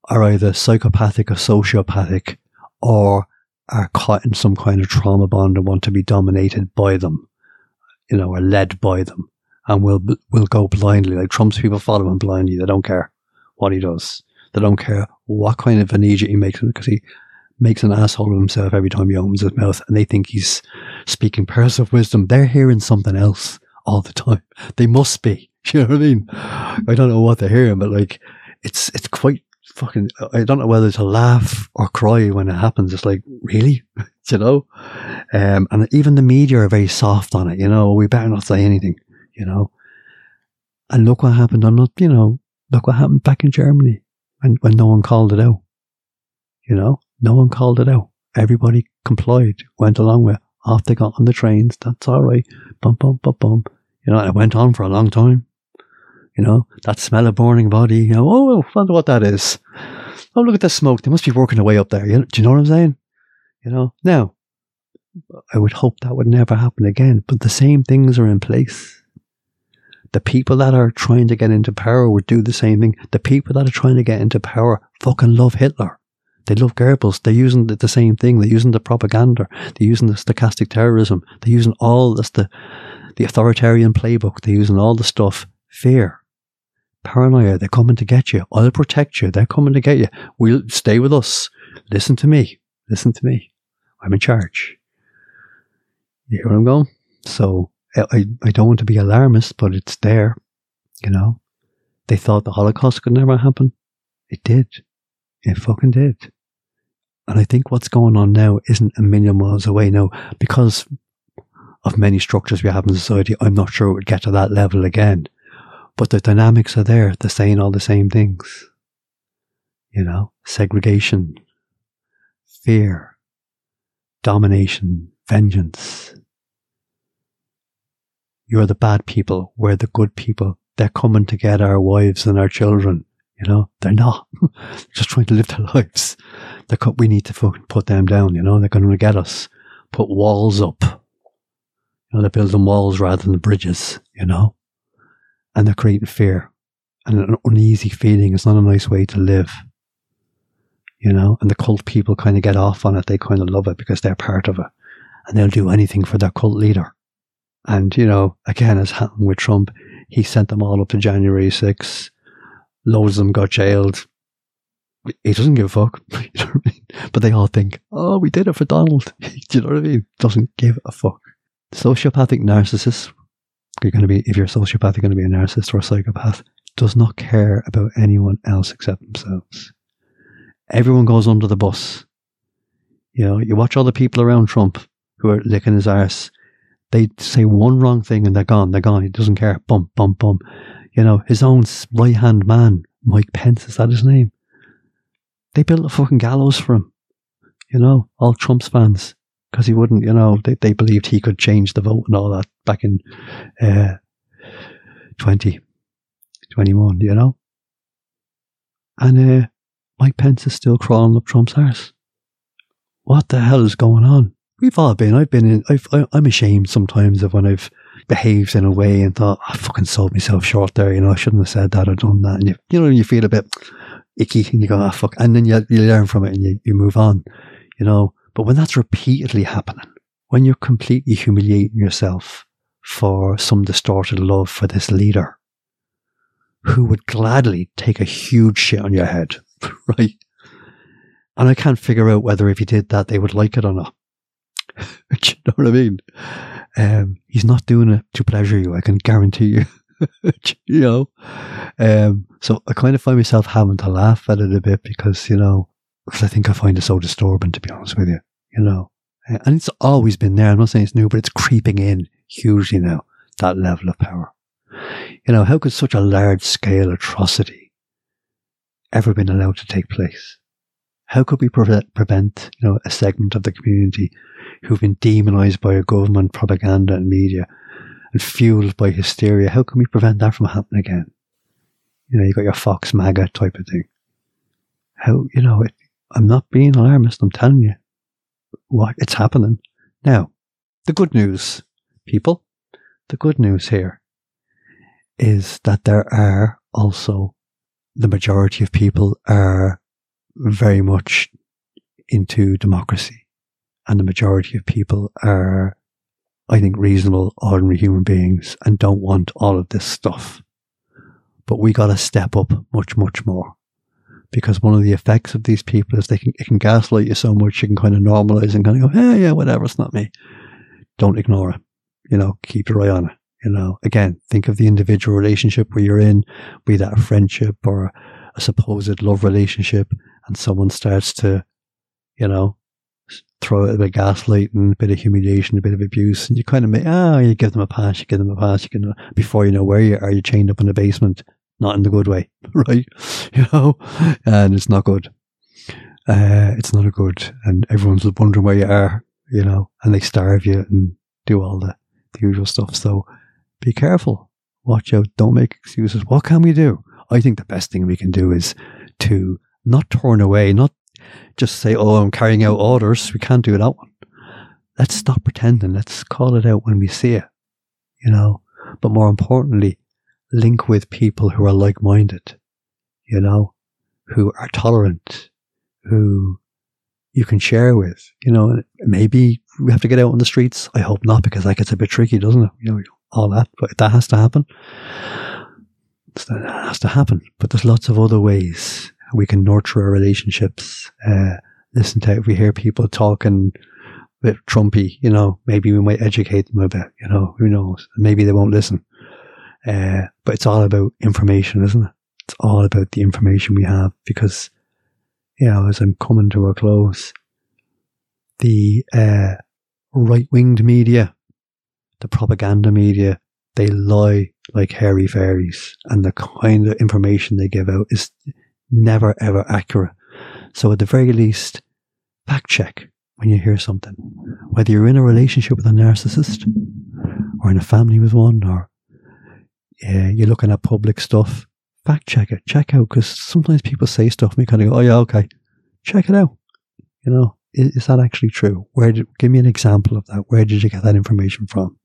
are either psychopathic or sociopathic or are caught in some kind of trauma bond and want to be dominated by them, you know, or led by them and will will go blindly. Like Trump's people follow him blindly. They don't care what he does. They don't care what kind of an idiot he makes because he makes an asshole of himself every time he opens his mouth, and they think he's speaking pearls of wisdom. They're hearing something else all the time. [laughs] They must be. [laughs] You know what I mean? I don't know what they're hearing, but like, it's it's quite fucking. I don't know whether to laugh or cry when it happens. It's like, really, [laughs] you know. Um, and even the media are very soft on it. You know, we better not say anything you know. And look what happened on, you know, look what happened back in Germany when, when no one called it out. You know, no one called it out. Everybody complied, went along with it. Off they got on the trains. That's all right. Bum, bum, bum, bum. You know, it went on for a long time. You know, that smell of burning body. You know, oh, I wonder what that is. Oh, look at the smoke. They must be working their way up there. You know, do you know what I'm saying? You know, now, I would hope that would never happen again, but the same things are in place. The people that are trying to get into power would do the same thing. The people that are trying to get into power fucking love Hitler. They love Goebbels. They're using the, the same thing. They're using the propaganda. They're using the stochastic terrorism. They're using all this, the, the authoritarian playbook. They're using all the stuff. Fear. Paranoia. They're coming to get you. I'll protect you. They're coming to get you. We'll stay with us. Listen to me. Listen to me. I'm in charge. You hear where I'm going? So I, I don't want to be alarmist, but it's there. You know, they thought the Holocaust could never happen. It did. It fucking did. And I think what's going on now isn't a million miles away now because of many structures we have in society. I'm not sure it would get to that level again, but the dynamics are there. They're saying all the same things. You know, segregation, fear, domination, vengeance. You're the bad people. We're the good people. They're coming to get our wives and our children. You know, they're not. [laughs] just trying to live their lives. They're, we need to fucking put them down. You know, they're going to get us. Put walls up. You know, they're building walls rather than bridges. You know, and they're creating fear and an uneasy feeling. It's not a nice way to live. You know, and the cult people kind of get off on it. They kind of love it because they're part of it, and they'll do anything for their cult leader. And you know, again, as happened with Trump, he sent them all up to January 6th loads of them got jailed. He doesn't give a fuck. [laughs] you know what I mean? But they all think, oh, we did it for Donald. Do [laughs] you know what I mean? Doesn't give a fuck. Sociopathic narcissists, you're going to be, if you're a sociopath, you're going to be a narcissist or a psychopath, does not care about anyone else except themselves. Everyone goes under the bus. You know, you watch all the people around Trump who are licking his arse. They say one wrong thing and they're gone. They're gone. He doesn't care. Bump, bump, bump you know, his own right hand man, Mike Pence, is that his name? They built a fucking gallows for him. You know, all Trump's fans. Because he wouldn't, you know, they, they believed he could change the vote and all that back in uh, 2021, you know? And uh, Mike Pence is still crawling up Trump's arse. What the hell is going on? We've all been. I've been in. I've, I'm ashamed sometimes of when I've behaved in a way and thought, I fucking sold myself short there. You know, I shouldn't have said that or done that. And you, you know, you feel a bit icky and you go, ah, fuck. And then you, you learn from it and you, you move on, you know. But when that's repeatedly happening, when you're completely humiliating yourself for some distorted love for this leader who would gladly take a huge shit on your head, [laughs] right? And I can't figure out whether if he did that, they would like it or not. [laughs] You know what I mean? Um, he's not doing it to pleasure you. I can guarantee you. [laughs] you know, um, so I kind of find myself having to laugh at it a bit because you know, because I think I find it so disturbing to be honest with you. You know, and it's always been there. I'm not saying it's new, but it's creeping in hugely now. That level of power. You know, how could such a large scale atrocity ever been allowed to take place? How could we prevent, prevent, you know, a segment of the community who've been demonized by a government, propaganda, and media, and fueled by hysteria. How can we prevent that from happening again? You know, you got your Fox MAGA type of thing. How, you know, it, I'm not being alarmist, I'm telling you what it's happening. Now, the good news, people, the good news here is that there are also the majority of people are very much into democracy and the majority of people are, I think, reasonable, ordinary human beings and don't want all of this stuff. But we got to step up much, much more. Because one of the effects of these people is they can, it can gaslight you so much you can kind of normalize and kind of go, yeah, yeah, whatever, it's not me. Don't ignore it. You know, keep your eye on it. You know, again, think of the individual relationship where you're in, be that a friendship or a supposed love relationship, and someone starts to, you know, throw out a bit of gaslighting, a bit of humiliation, a bit of abuse, and you kind of make, ah, oh, you give them a pass, you give them a pass, you can, before you know where you are, you're chained up in the basement, not in the good way, [laughs] right? [laughs] You know, and it's not good. Uh, it's not a good, and everyone's wondering where you are, you know, and they starve you and do all the, the usual stuff. So be careful Watch out. Don't make excuses. What can we do? I think the best thing we can do is to not turn away, not just say, oh, I'm carrying out orders. We can't do that one. Let's stop pretending. Let's call it out when we see it, you know. But more importantly, link with people who are like minded, you know, who are tolerant, who you can share with, you know. Maybe we have to get out on the streets. I hope not, because that gets a bit tricky, doesn't it? You know, all that, but that has to happen. That has to happen. But there's lots of other ways we can nurture our relationships. Uh, listen to if we hear people talking a bit Trumpy, you know, maybe we might educate them a bit, you know, who knows? Maybe they won't listen. Uh, but it's all about information, isn't it? It's all about the information we have because, you know, as I'm coming to a close, the uh, right winged media, the propaganda media, they lie like hairy fairies, and the kind of information they give out is never ever accurate. So at the very least, fact check when you hear something, whether you're in a relationship with a narcissist, or in a family with one, or yeah, you're looking at public stuff. Fact check it, check out because sometimes people say stuff and you kind of go, "Oh yeah, okay, check it out." You know, is, is that actually true? Where did give me an example of that? Where did you get that information from?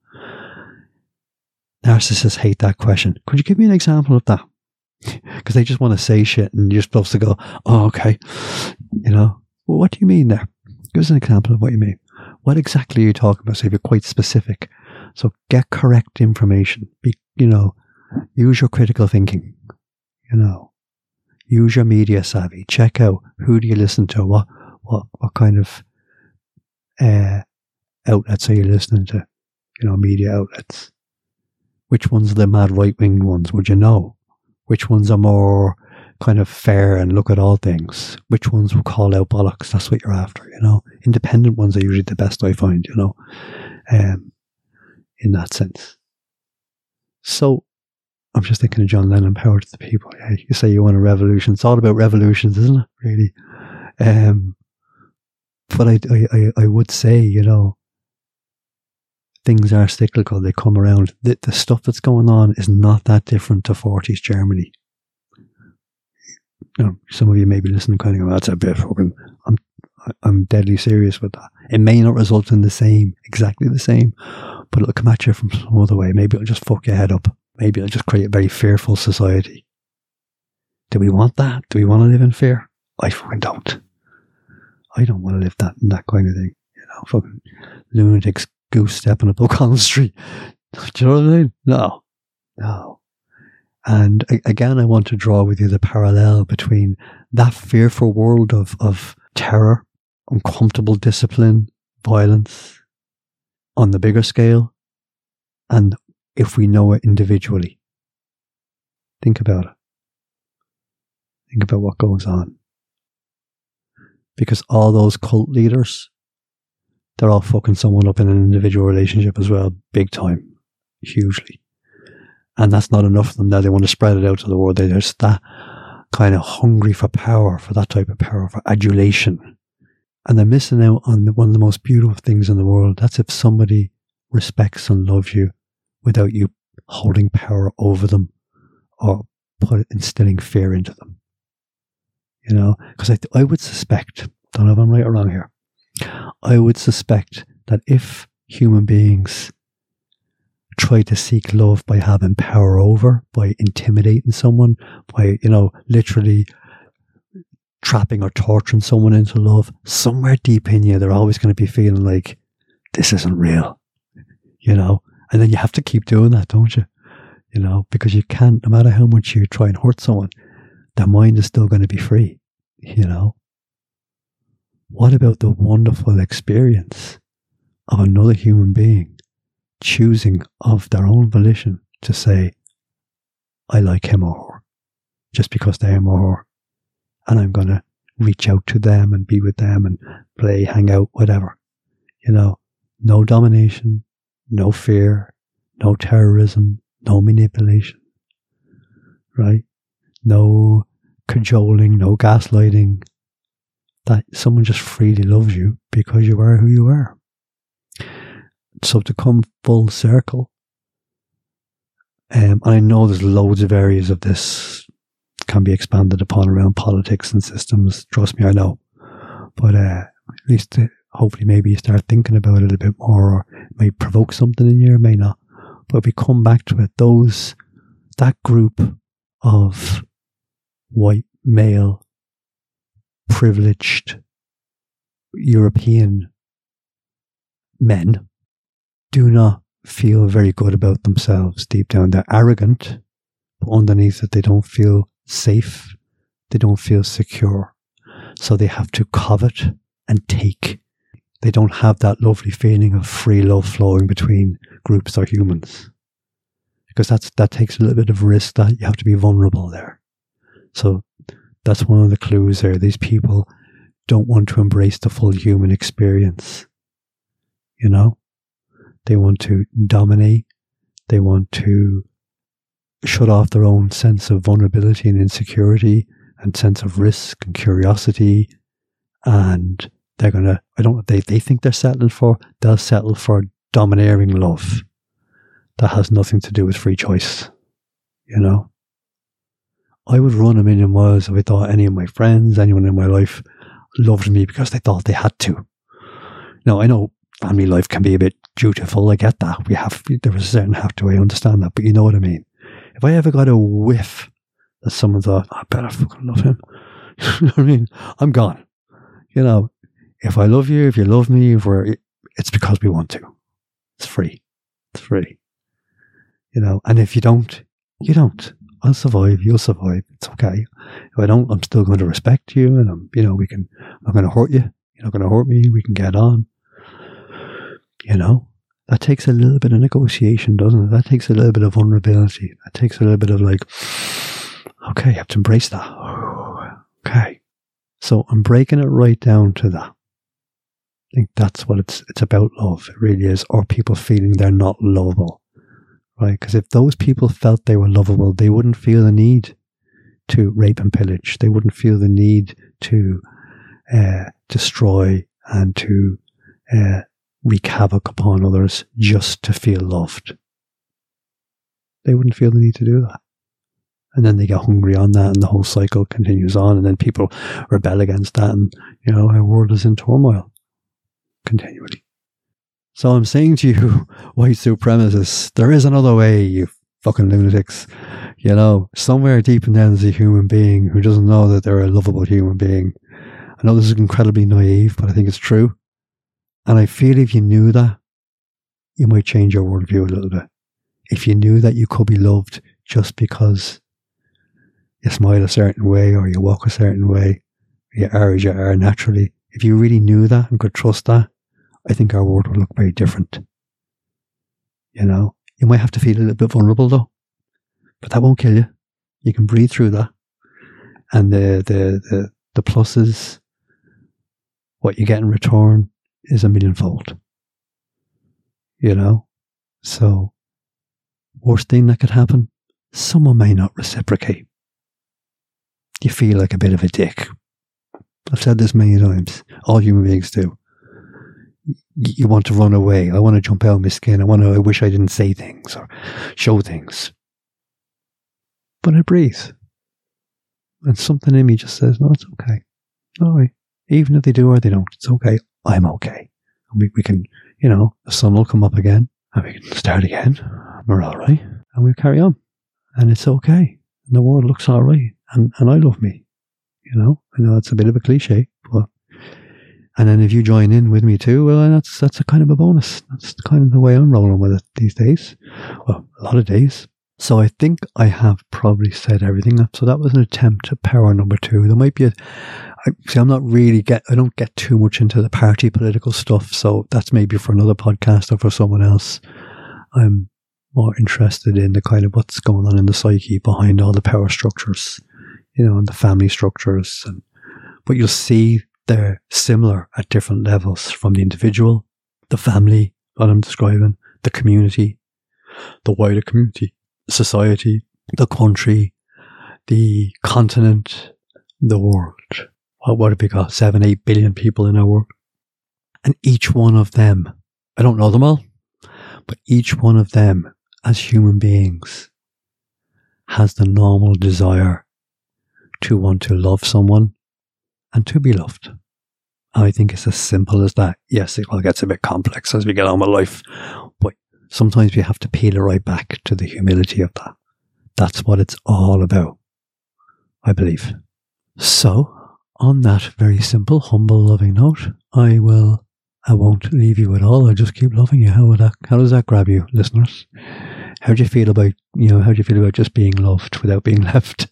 Narcissists hate that question. Could you give me an example of that? Because they just want to say shit and you're supposed to go, oh, okay. You know, well, what do you mean there? Give us an example of what you mean. What exactly are you talking about? So if you're quite specific. So get correct information. Be, you know, use your critical thinking. You know, use your media savvy. Check out who do you listen to? What, what, what kind of, uh, outlets are you listening to? You know, media outlets which ones are the mad right wing ones? Would you know? Which ones are more kind of fair and look at all things? Which ones will call out bollocks? That's what you're after, you know? Independent ones are usually the best I find, you know, um, in that sense. So I'm just thinking of John Lennon, power to the people. Yeah, you say you want a revolution. It's all about revolutions, isn't it? Really. Um, but I, I, I would say, you know, things are cyclical, they come around. The, the stuff that's going on is not that different to 40s Germany. You know, some of you may be listening kind of go, that's a bit fucking, I'm, I'm deadly serious with that. It may not result in the same, exactly the same, but it'll come at you from some other way. Maybe it'll just fuck your head up. Maybe it'll just create a very fearful society. Do we want that? Do we want to live in fear? I fucking don't. I don't want to live that that kind of thing. You know, fucking lunatics goose stepping up O'Connell [laughs] Street. Do you know what I mean? No, no. And again, I want to draw with you the parallel between that fearful world of, of terror, uncomfortable discipline, violence on the bigger scale, and if we know it individually. Think about it. Think about what goes on. Because all those cult leaders they're all fucking someone up in an individual relationship as well, big time, hugely. And that's not enough for them now. They want to spread it out to the world. They're just that kind of hungry for power, for that type of power, for adulation. And they're missing out on one of the most beautiful things in the world. That's if somebody respects and loves you without you holding power over them or put instilling fear into them. You know, because I, I would suspect, don't know if I'm right or wrong here, I would suspect that if human beings try to seek love by having power over, by intimidating someone, by, you know, literally trapping or torturing someone into love, somewhere deep in you, they're always going to be feeling like, this isn't real, you know? And then you have to keep doing that, don't you? You know, because you can't, no matter how much you try and hurt someone, their mind is still going to be free, you know? What about the wonderful experience of another human being choosing of their own volition to say, I like him or her, just because they're more, and I'm going to reach out to them and be with them and play, hang out, whatever. You know, no domination, no fear, no terrorism, no manipulation, right? No cajoling, no gaslighting, that someone just freely loves you because you are who you are. So to come full circle, Um, and I know there's loads of areas of this can be expanded upon around politics and systems. Trust me, I know. But uh, at least uh, hopefully maybe you start thinking about it a bit more or it may provoke something in you, may not. But if we come back to it, those, that group of white male privileged European men do not feel very good about themselves deep down. They're arrogant, but underneath it, they don't feel safe. They don't feel secure. So they have to covet and take. They don't have that lovely feeling of free love flowing between groups or humans. Because that's, that takes a little bit of risk that you have to be vulnerable there. So that's one of the clues there. These people don't want to embrace the full human experience. You know? They want to dominate. They want to shut off their own sense of vulnerability and insecurity and sense of risk and curiosity. And they're going to, I don't, know, they, they think they're settling for, they'll settle for domineering love that has nothing to do with free choice. You know? I would run a million miles if I thought any of my friends, anyone in my life loved me because they thought they had to. Now, I know family life can be a bit dutiful. I get that. We have, there is a certain have to. I understand that. But you know what I mean? If I ever got a whiff that someone thought, I better fucking love him. [laughs] you know what I mean? I'm gone. You know, if I love you, if you love me, if we're, it's because we want to. It's free. It's free. You know, and if you don't, you don't. I'll survive. You'll survive. It's okay. If I don't, I'm still going to respect you, and I'm, you know, we can. I'm going to hurt you. You're not going to hurt me. We can get on. You know, that takes a little bit of negotiation, doesn't it? That takes a little bit of vulnerability. That takes a little bit of like, [sighs] okay, you have to embrace that. [sighs] Okay. So I'm breaking it right down to that. I think that's what it's it's about love. It really is. Or people feeling they're not lovable. Right? Because if those people felt they were lovable, they wouldn't feel the need to rape and pillage. They wouldn't feel the need to uh, destroy and to uh, wreak havoc upon others just to feel loved. They wouldn't feel the need to do that. And then they get hungry on that, and the whole cycle continues on, and then people rebel against that, and you know, our world is in turmoil continually. So I'm saying to you, [laughs] white supremacists, there is another way, you fucking lunatics. You know, somewhere deep in there's a human being who doesn't know that they're a lovable human being. I know this is incredibly naive, but I think it's true. And I feel if you knew that, you might change your worldview a little bit. If you knew that you could be loved just because you smile a certain way or you walk a certain way, you are as you are naturally. If you really knew that and could trust that, I think our world would look very different. You know, you might have to feel a little bit vulnerable though, but that won't kill you. You can breathe through that. And the, the, the, the pluses, what you get in return, is a millionfold. You know? So, worst thing that could happen, someone may not reciprocate. You feel like a bit of a dick. I've said this many times. All human beings do. You want to run away. I want to jump out of my skin. I want to, I wish I didn't say things or show things. But I breathe. And something in me just says, no, it's okay. All right. Even if they do or they don't, it's okay. I'm okay. We, we can, you know, the sun will come up again and we can start again. We're all right. And we carry on. And it's okay. And the world looks all right. And, and I love me. You know, I know that's a bit of a cliche, but, and then if you join in with me too, well, that's, that's a kind of a bonus. That's kind of the way I'm rolling with it these days. Well, a lot of days. So I think I have probably said everything. So that was an attempt at power number two. There might be a, I, see, I'm not really get, I don't get too much into the party political stuff. So that's maybe for another podcast or for someone else. I'm more interested in the kind of what's going on in the psyche behind all the power structures, you know, and the family structures. And, but you'll see they're similar at different levels from the individual, the family, what I'm describing, the community, the wider community, society, the country, the continent, the world. What, what have we got? Seven, eight billion people in our world. And each one of them, I don't know them all, but each one of them as human beings has the normal desire to want to love someone and to be loved. I think it's as simple as that. Yes, it all gets a bit complex as we get on with life, but sometimes we have to peel it right back to the humility of that. That's what it's all about, I believe. So, on that very simple, humble, loving note, I will, I won't leave you at all. I'll just keep loving you. How would that, how does that grab you, listeners? How do you feel about, you know, how do you feel about just being loved without being [laughs] left?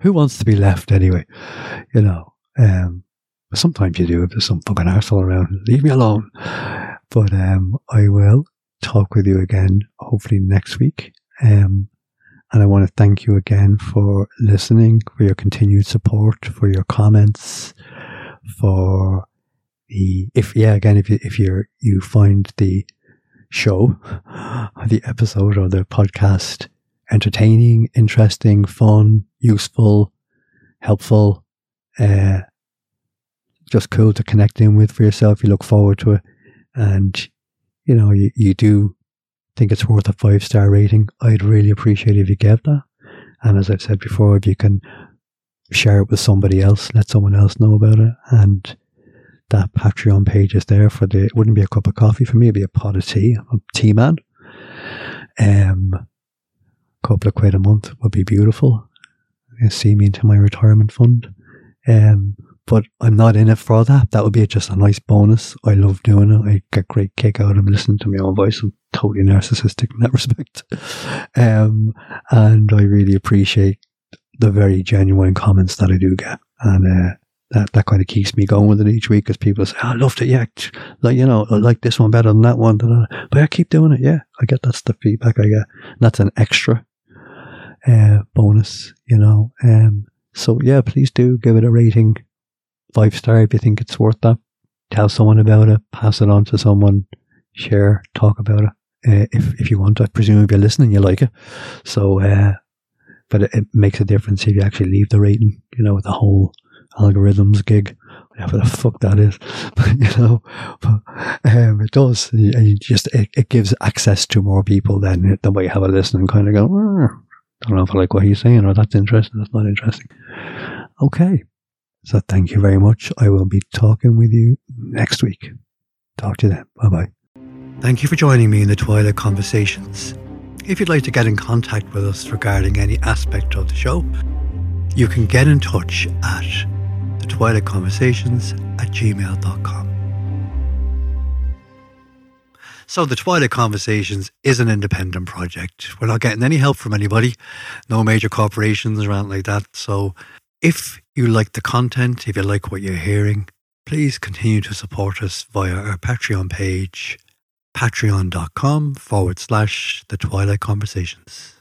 Who wants to be left anyway? You know, um, sometimes you do if there's some fucking asshole around. Leave me alone. But, um, I will talk with you again, hopefully next week. Um, and I want to thank you again for listening, for your continued support, for your comments, for the, if, yeah, again, if you, if you're, you find the show, the episode or the podcast entertaining, interesting, fun, useful, helpful, uh, just cool to connect in with for yourself. You look forward to it and, you know, you, you do think it's worth a five star rating, I'd really appreciate if you gave that. And as I've said before, if you can share it with somebody else, let someone else know about it. And that Patreon page is there for the, it wouldn't be a cup of coffee for me, it'd be a pot of tea. I'm a tea man. Um, a couple of quid a month would be beautiful. See me into my retirement fund. Um, but I'm not in it for that. That would be just a nice bonus. I love doing it. I get great kick out of listening to my own voice. I'm totally narcissistic in that [laughs] respect. Um, and I really appreciate the very genuine comments that I do get. And, uh, that, that kind of keeps me going with it each week because people say, oh, I loved it. Yeah. Like, you know, I like this one better than that one. But I keep doing it. Yeah. I get that's the feedback I get. And that's an extra, uh, bonus, you know. Um, so yeah, please do give it a rating five star if you think it's worth that. Tell someone about it, pass it on to someone, share, talk about it. Uh, if if you want, I presume if you're listening, you like it. So, uh, but it, it, makes a difference if you actually leave the rating. You know, the whole algorithms gig, whatever the fuck that is. [laughs] But you know, but, um, it does. And you just it, it, gives access to more people than the way you have a listen and kind of go. Oh, I don't know if I like what he's saying, or that's interesting. That's not interesting. Okay. So thank you very much. I will be talking with you next week. Talk to you then. Bye bye. Thank you for joining me in the Twilight Conversations. If you'd like to get in contact with us regarding any aspect of the show, you can get in touch at the Twilight Conversations at gmail.com. So, the Twilight Conversations is an independent project. We're not getting any help from anybody, no major corporations or anything like that. So, if you like the content, if you like what you're hearing, please continue to support us via our Patreon page, patreon.com forward slash the Twilight Conversations.